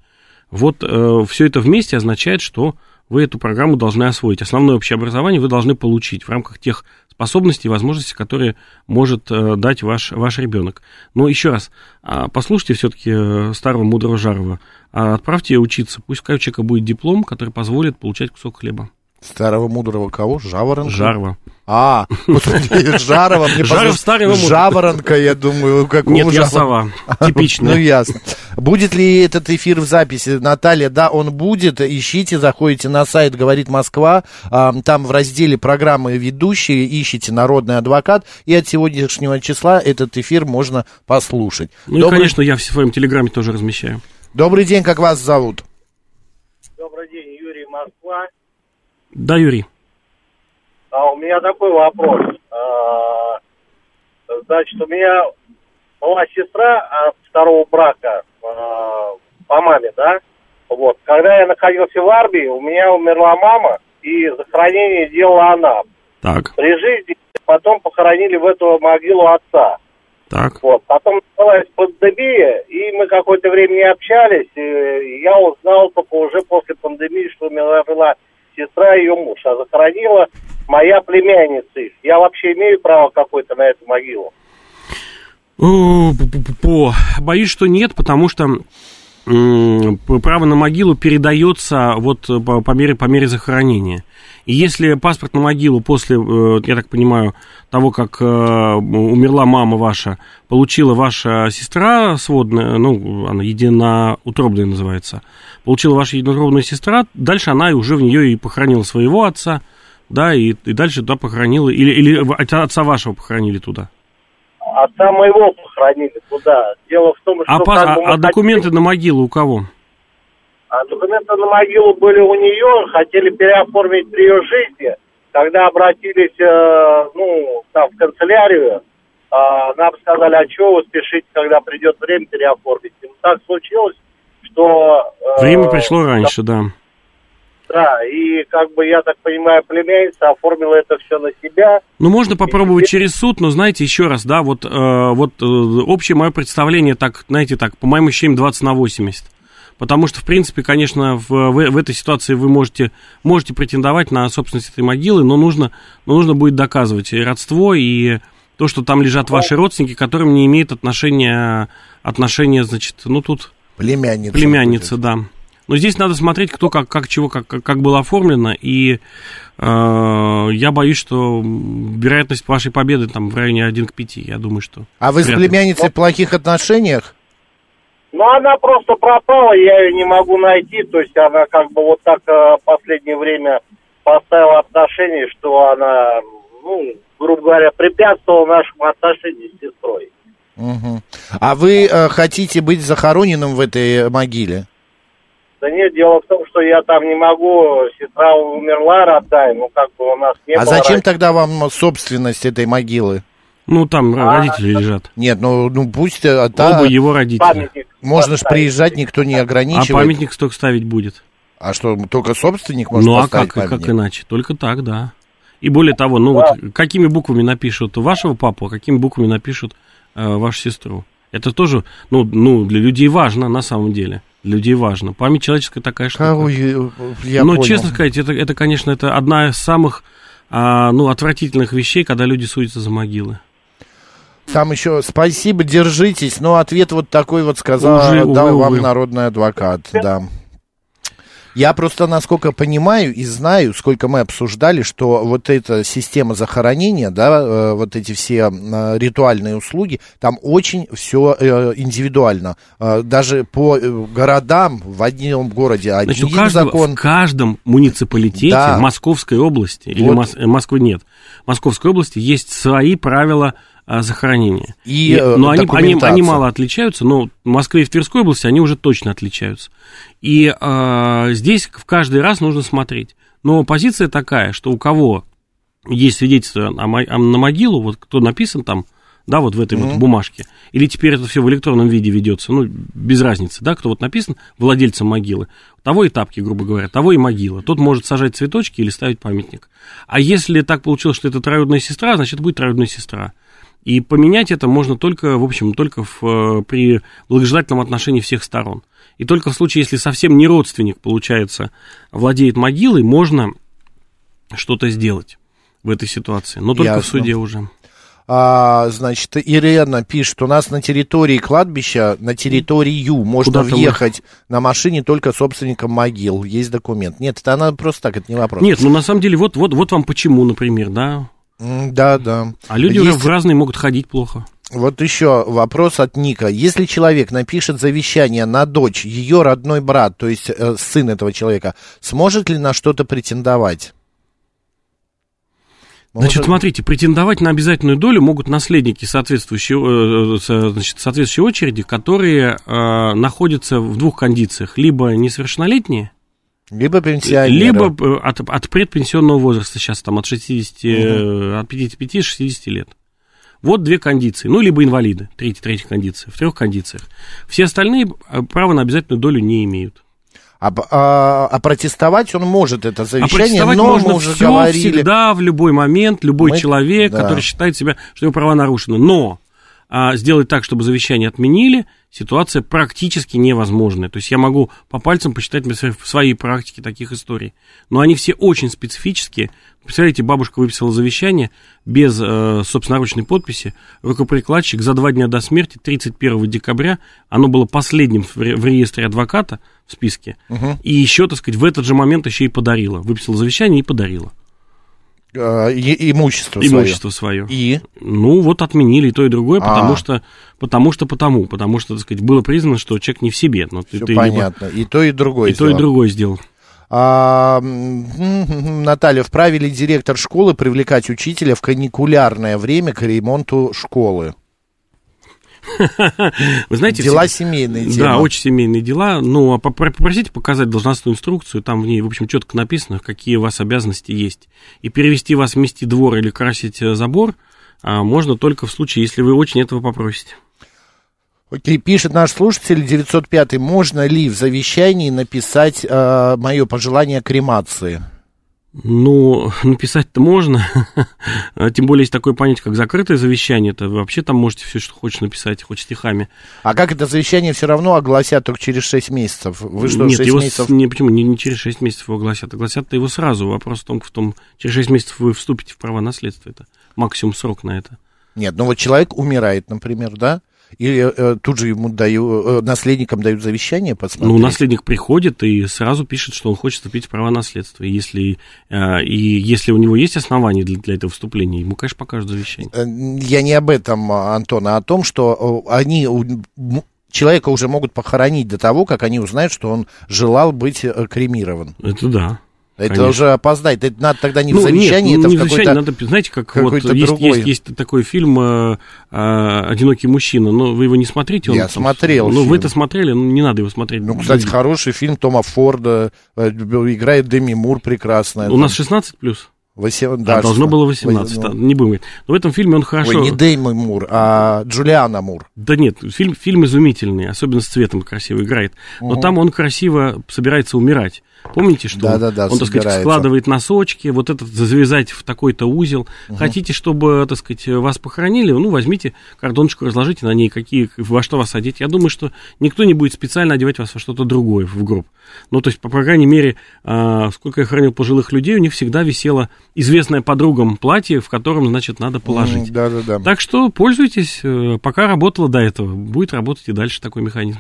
Speaker 2: Вот э, все это вместе означает, что вы эту программу должны освоить. Основное общее образование вы должны получить в рамках тех способностей и возможностей, которые может э, дать ваш, ваш ребенок. Но еще раз, а, послушайте все-таки старого мудрого Жарова, а отправьте ее учиться, пусть у человека будет диплом, который позволит получать кусок хлеба.
Speaker 1: Старого мудрого кого? Жаворонка?
Speaker 2: Жарова.
Speaker 1: А, господи, Жарова. Мне
Speaker 2: Жаров старого мудрого.
Speaker 1: Жаворонка, я думаю, какого
Speaker 2: Нет, я сова. Типичная.
Speaker 1: Ну, ясно. Будет ли этот эфир в записи? Наталья, да, он будет. Ищите, заходите на сайт «Говорит Москва». а, Там в разделе программы «Ведущие» ищите «Народный адвокат». И от сегодняшнего числа этот эфир можно послушать.
Speaker 2: Ну и, конечно, я в своем телеграме тоже размещаю.
Speaker 1: Добрый день, как вас зовут?
Speaker 3: Добрый день, Юрий Москва.
Speaker 2: Да, Юрий.
Speaker 3: А у меня такой вопрос. А, Значит, у меня была сестра от второго брака а, по маме, да? Вот. Когда я находился в армии, у меня умерла мама, и захоронение делала она.
Speaker 2: Так,
Speaker 3: При жизни потом похоронили в эту могилу отца.
Speaker 2: так.
Speaker 3: Вот. Потом началась пандемия, и мы какое-то время не общались. И я узнал только уже после пандемии, что умерла сестра ее муж, а захоронила моя племянница их. Я вообще имею право какое-то на эту могилу?
Speaker 2: О, пу-пу-пу-пу. Боюсь, что нет, потому что право на могилу передается вот э, по, по мере, по мере захоронения. И если паспорт на могилу после, э, я так понимаю, того, как э, умерла мама ваша, получила ваша сестра сводная, ну, она единоутробная называется, получила ваша единоутробная сестра, дальше она уже в нее и похоронила своего отца, да, и, и дальше туда похоронила, или, или отца вашего похоронили туда.
Speaker 3: Отца моего похоронили туда. Дело в том, что...
Speaker 2: А, па-
Speaker 3: как бы
Speaker 2: а- а документы на могилу у кого?
Speaker 3: А документы на могилу были у нее, хотели переоформить при ее жизни. Когда обратились, э, ну, там, в канцелярию, а, нам сказали, а чего вы спешите, когда придет время переоформить. И так случилось, что... э,
Speaker 2: Время пришло раньше, да.
Speaker 3: Да, и, как бы, я так понимаю, племянница оформила это все на себя.
Speaker 2: Ну, можно попробовать через суд, но, знаете, еще раз, да, вот, э, вот э, общее мое представление, так, знаете, так, по моим ощущениям, 20 на 80. Потому что, в принципе, конечно, в, в, в этой ситуации вы можете, можете претендовать на собственность этой могилы, но нужно, но нужно будет доказывать и родство, и то, что там лежат ваши родственники, которым не имеет отношения, отношения, значит, ну, тут...
Speaker 1: Племянница.
Speaker 2: Племянница, да. Но здесь надо смотреть, кто как, как чего, как, как было оформлено, и э, я боюсь, что вероятность вашей победы там в районе 1 к 5, я думаю, что...
Speaker 1: А вы с племянницей в плохих отношениях?
Speaker 3: Ну, она просто пропала, я ее не могу найти. То есть она как бы вот так э, в последнее время поставила отношения, что она, ну, грубо говоря, препятствовала нашим отношениям с сестрой.
Speaker 1: Мгм. А вы э, хотите быть захороненным в этой могиле?
Speaker 3: Да нет, дело в том, что я там не могу, сестра умерла родная, ну как бы у нас не
Speaker 1: а
Speaker 3: было...
Speaker 1: зачем
Speaker 3: раньше.
Speaker 1: тогда вам собственность этой могилы?
Speaker 2: Ну, там
Speaker 3: А,
Speaker 2: родители лежат.
Speaker 1: Нет, ну, ну пусть э, та-
Speaker 2: Оба его родители.
Speaker 3: Памятник
Speaker 1: Можно же приезжать, никто не
Speaker 2: А
Speaker 1: ограничивает.
Speaker 2: памятник столько ставить будет.
Speaker 1: А что, только собственник может
Speaker 2: ну, а
Speaker 1: поставить
Speaker 2: как, как
Speaker 1: памятник?
Speaker 2: иначе? Только так, да. И более того, ну вот какими буквами напишут вашего папу, а какими буквами напишут э, вашу сестру. Это тоже, ну, ну, для людей важно на самом деле. Для людей важно. Память человеческая такая штука.
Speaker 1: Кого я, я
Speaker 2: Но,
Speaker 1: понял.
Speaker 2: честно сказать, это, это, конечно, это одна из самых, а, ну, отвратительных вещей, когда люди судятся за могилы.
Speaker 1: Там еще спасибо, держитесь. Но ответ вот такой вот сказал,
Speaker 2: Увы,
Speaker 1: дал
Speaker 2: увы,
Speaker 1: вам
Speaker 2: увы.
Speaker 1: народный адвокат, да. Я просто, насколько понимаю и знаю, сколько мы обсуждали, что вот эта система захоронения, да, э, вот эти все э, ритуальные услуги, там очень все индивидуально. Э, Даже по городам в одном городе один
Speaker 2: Значит, у каждого,
Speaker 1: закон.
Speaker 2: в каждом муниципалитете
Speaker 1: Да.
Speaker 2: Московской области, или
Speaker 1: Вот.
Speaker 2: Мос- э, Москвы нет, Московской области есть свои правила захоронения.
Speaker 1: И, э,
Speaker 2: но они, они, они мало отличаются, но в Москве и в Тверской области они уже точно отличаются. И а, здесь в каждый раз нужно смотреть. Но позиция такая, что у кого есть свидетельство о мо- о- на могилу, вот кто написан там, да, вот в этой вот
Speaker 1: Мгм.
Speaker 2: бумажке, или теперь это все в электронном виде ведется, ну, без разницы, да, кто вот написан владельцем могилы, того и тапки, грубо говоря, того и могила. Тот может сажать цветочки или ставить памятник. А если так получилось, что это троюродная сестра, значит, будет троюродная сестра. И поменять это можно только, в общем, только в, э, при благожелательном отношении всех сторон. И только в случае, если совсем не родственник, получается, владеет могилой, можно что-то сделать в этой ситуации. Но только в
Speaker 1: Ясно.
Speaker 2: суде уже.
Speaker 1: А, значит, Ирена пишет, у нас на территории кладбища, на территорию можно
Speaker 2: Куда-то мы-
Speaker 1: въехать на машине только собственником могил. Есть документ. Нет, это она просто так, это не вопрос.
Speaker 2: Нет, ну на самом деле, вот, вот, вот вам почему, например, да.
Speaker 1: Да, да.
Speaker 2: А люди уже
Speaker 1: Есть-
Speaker 2: в разные могут ходить плохо.
Speaker 1: Вот еще вопрос от Ника. Если человек напишет завещание на дочь, ее родной брат, то есть э, сын этого человека, сможет ли на что-то претендовать?
Speaker 2: Значит,
Speaker 1: Может-
Speaker 2: смотрите, претендовать на обязательную долю могут наследники соответствующей, э, значит, соответствующей очереди, которые э, находятся в двух кондициях. Либо несовершеннолетние,
Speaker 1: Либо пенсионеры.
Speaker 2: либо э, от, от предпенсионного возраста, сейчас там от 60, э, от 55-60 лет. Вот две кондиции. Ну, либо инвалиды, третья, третья кондиция, в трех кондициях. Все остальные э, права на обязательную долю не имеют.
Speaker 1: А, а- а протестовать он может это
Speaker 2: А
Speaker 1: завещание,
Speaker 2: протестовать
Speaker 1: но
Speaker 2: можно
Speaker 1: мы уже
Speaker 2: все,
Speaker 1: говорили.
Speaker 2: всегда, в любой момент, любой
Speaker 1: Мы-
Speaker 2: человек,
Speaker 1: да.
Speaker 2: который считает себя, что его права нарушены. Но а, сделать так, чтобы завещание отменили, ситуация практически невозможная. То есть я могу по пальцам посчитать в своей практике таких историй. Но они все очень специфические. Представляете, бабушка выписала завещание без э, собственноручной подписи. Рукоприкладчик за два дня до смерти, 31 декабря, оно было последним в, ре, в реестре адвоката в списке.
Speaker 1: Угу.
Speaker 2: И еще, так сказать, в этот же момент еще и подарила. Выписала завещание и подарила.
Speaker 1: А, и, имущество,
Speaker 2: имущество свое.
Speaker 1: свое. И?
Speaker 2: Ну, вот отменили и то, и другое, потому А-а-а. что, потому что, потому, потому что, так сказать, было признано, что человек не в себе.
Speaker 1: Но Все ты, понятно. Либо... И то, и другое
Speaker 2: И сделал. то, и другое сделал.
Speaker 1: А, Наталья, вправе ли директор школы привлекать учителя в каникулярное время к ремонту школы?
Speaker 2: Вы знаете,
Speaker 1: дела все... семейные. Темы.
Speaker 2: Да, очень семейные дела. Ну, а попросите показать должностную инструкцию, там в ней, в общем, четко написано, какие у вас обязанности есть. И перевести вас вмести двор или красить э, забор а, можно только в случае, если вы очень этого попросите.
Speaker 1: Окей, пишет наш слушатель 905, можно ли в завещании написать э, мое пожелание кремации?
Speaker 2: Ну, написать-то можно, тем более есть такое понятие, как закрытое завещание, это вы вообще там можете все, что хочешь написать, хоть стихами.
Speaker 1: А как это завещание все равно огласят только через 6 месяцев? Вы что,
Speaker 2: Нет,
Speaker 1: 6
Speaker 2: его
Speaker 1: месяцев?
Speaker 2: Не, почему, не, не через 6 месяцев его огласят, огласят его сразу, вопрос в том, в том, через 6 месяцев вы вступите в права наследства, это максимум срок на это.
Speaker 1: Нет, ну вот человек умирает, например, да? Или э, тут же ему дают, э, наследникам дают завещание посмотреть?
Speaker 2: Ну, наследник приходит и сразу пишет, что он хочет вступить в права наследства. И если, э, и если у него есть основания для, для этого вступления, ему, конечно, покажут завещание.
Speaker 1: Э, я не об этом, Антон, а о том, что э, они человека уже могут похоронить до того, как они узнают, что он желал быть э, кремирован.
Speaker 2: Это да.
Speaker 1: Это Конечно. уже опоздать. Это надо тогда не ну, в завещании,
Speaker 2: нет,
Speaker 1: это
Speaker 2: не
Speaker 1: в
Speaker 2: завещании, надо, знаете, как вот есть, есть, есть такой фильм э, э, «Одинокий мужчина», но вы его не смотрите?
Speaker 1: Он, Я там, смотрел
Speaker 2: Ну, вы это смотрели, ну, не надо его смотреть.
Speaker 1: Ну, кстати, Люди. хороший фильм Тома Форда, э, играет Деми Мур прекрасная.
Speaker 2: У нас 16 плюс?
Speaker 1: 18, да,
Speaker 2: а, должно было 18, 18 не будем Но в этом фильме он хорошо...
Speaker 1: Ой, не Дэймон Мур, а Джулиана Мур.
Speaker 2: Да нет, фильм, фильм изумительный, особенно с цветом красиво играет. Но угу. там он красиво собирается умирать. Помните, что
Speaker 1: да, да, да,
Speaker 2: он, так сказать, складывает носочки, вот этот завязать в такой-то узел. Угу. Хотите, чтобы, так сказать, вас похоронили, ну, возьмите картоночку, разложите на ней, какие, во что вас одеть. Я думаю, что никто не будет специально одевать вас во что-то другое в гроб. Ну, то есть, по, по крайней мере, а, сколько я хранил пожилых людей, у них всегда висело известное подругам платье, в котором, значит, надо положить.
Speaker 1: Да, да, да.
Speaker 2: Так что пользуйтесь, э, пока работало до этого, будет работать и дальше такой механизм.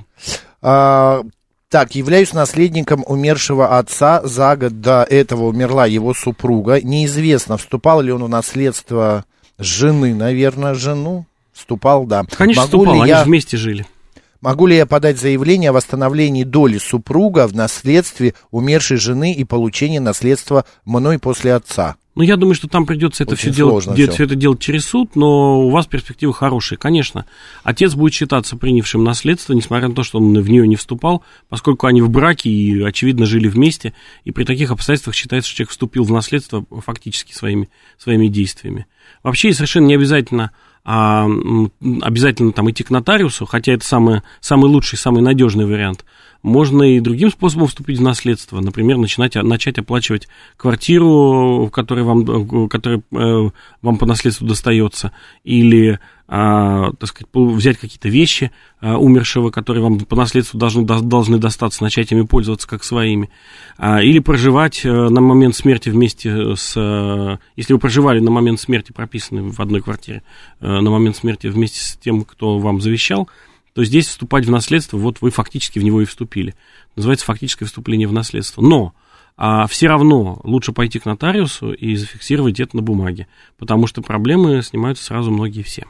Speaker 1: А, так, являюсь наследником умершего отца. За год до этого умерла его супруга. Неизвестно, вступал ли он в наследство жены, наверное, жену. Вступал, да.
Speaker 2: Конечно, Могу вступал, они я... вместе жили.
Speaker 1: Могу ли я подать заявление о восстановлении доли супруга в наследстве умершей жены и получении наследства мной после отца?
Speaker 2: Ну, я думаю, что там придется это все делать, все. все это делать через суд, но у вас перспективы хорошие. Конечно, отец будет считаться принявшим наследство, несмотря на то, что он в нее не вступал, поскольку они в браке и, очевидно, жили вместе, и при таких обстоятельствах считается, что человек вступил в наследство фактически своими, своими действиями. Вообще совершенно не обязательно а, обязательно там идти к нотариусу, хотя это самый, самый лучший, самый надежный вариант. Можно и другим способом вступить в наследство, например, начинать, начать оплачивать квартиру, которая вам, которая, э, вам по наследству достается, или а, так сказать, взять какие-то вещи а, умершего, которые вам по наследству должны, должны достаться, начать ими пользоваться как своими, а, или проживать а, на момент смерти вместе с, а, если вы проживали на момент смерти, прописаны в одной квартире, а, на момент смерти вместе с тем, кто вам завещал, то здесь вступать в наследство, вот вы фактически в него и вступили. Называется фактическое вступление в наследство. Но а все равно лучше пойти к нотариусу и зафиксировать это на бумаге, потому что проблемы снимаются сразу многие все.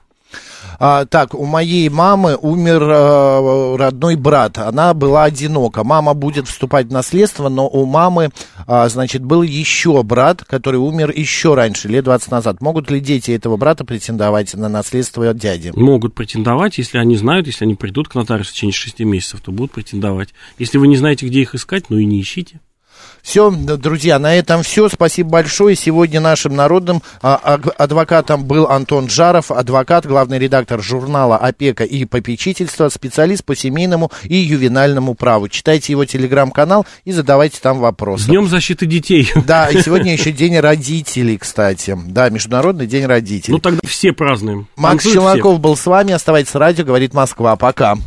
Speaker 1: А, так, у моей мамы умер а, родной брат. Она была одинока. Мама будет вступать в наследство, но у мамы, а, значит, был еще брат, который умер еще раньше, лет 20 назад. Могут ли дети этого брата претендовать на наследство от дяди?
Speaker 2: Могут претендовать, если они знают, если они придут к нотариусу в течение 6 месяцев, то будут претендовать. Если вы не знаете, где их искать, ну и не ищите.
Speaker 1: Все, друзья, на этом все. Спасибо большое. Сегодня нашим народным а, адвокатом был Антон Жаров, адвокат, главный редактор журнала «Опека и попечительство», специалист по семейному и ювенальному праву. Читайте его телеграм-канал и задавайте там вопросы.
Speaker 2: Днем защиты детей.
Speaker 1: Да, и сегодня еще День родителей, кстати. Да, Международный день родителей.
Speaker 2: Ну тогда все празднуем.
Speaker 1: Макс Челноков был с вами. Оставайтесь с радио, говорит Москва. Пока.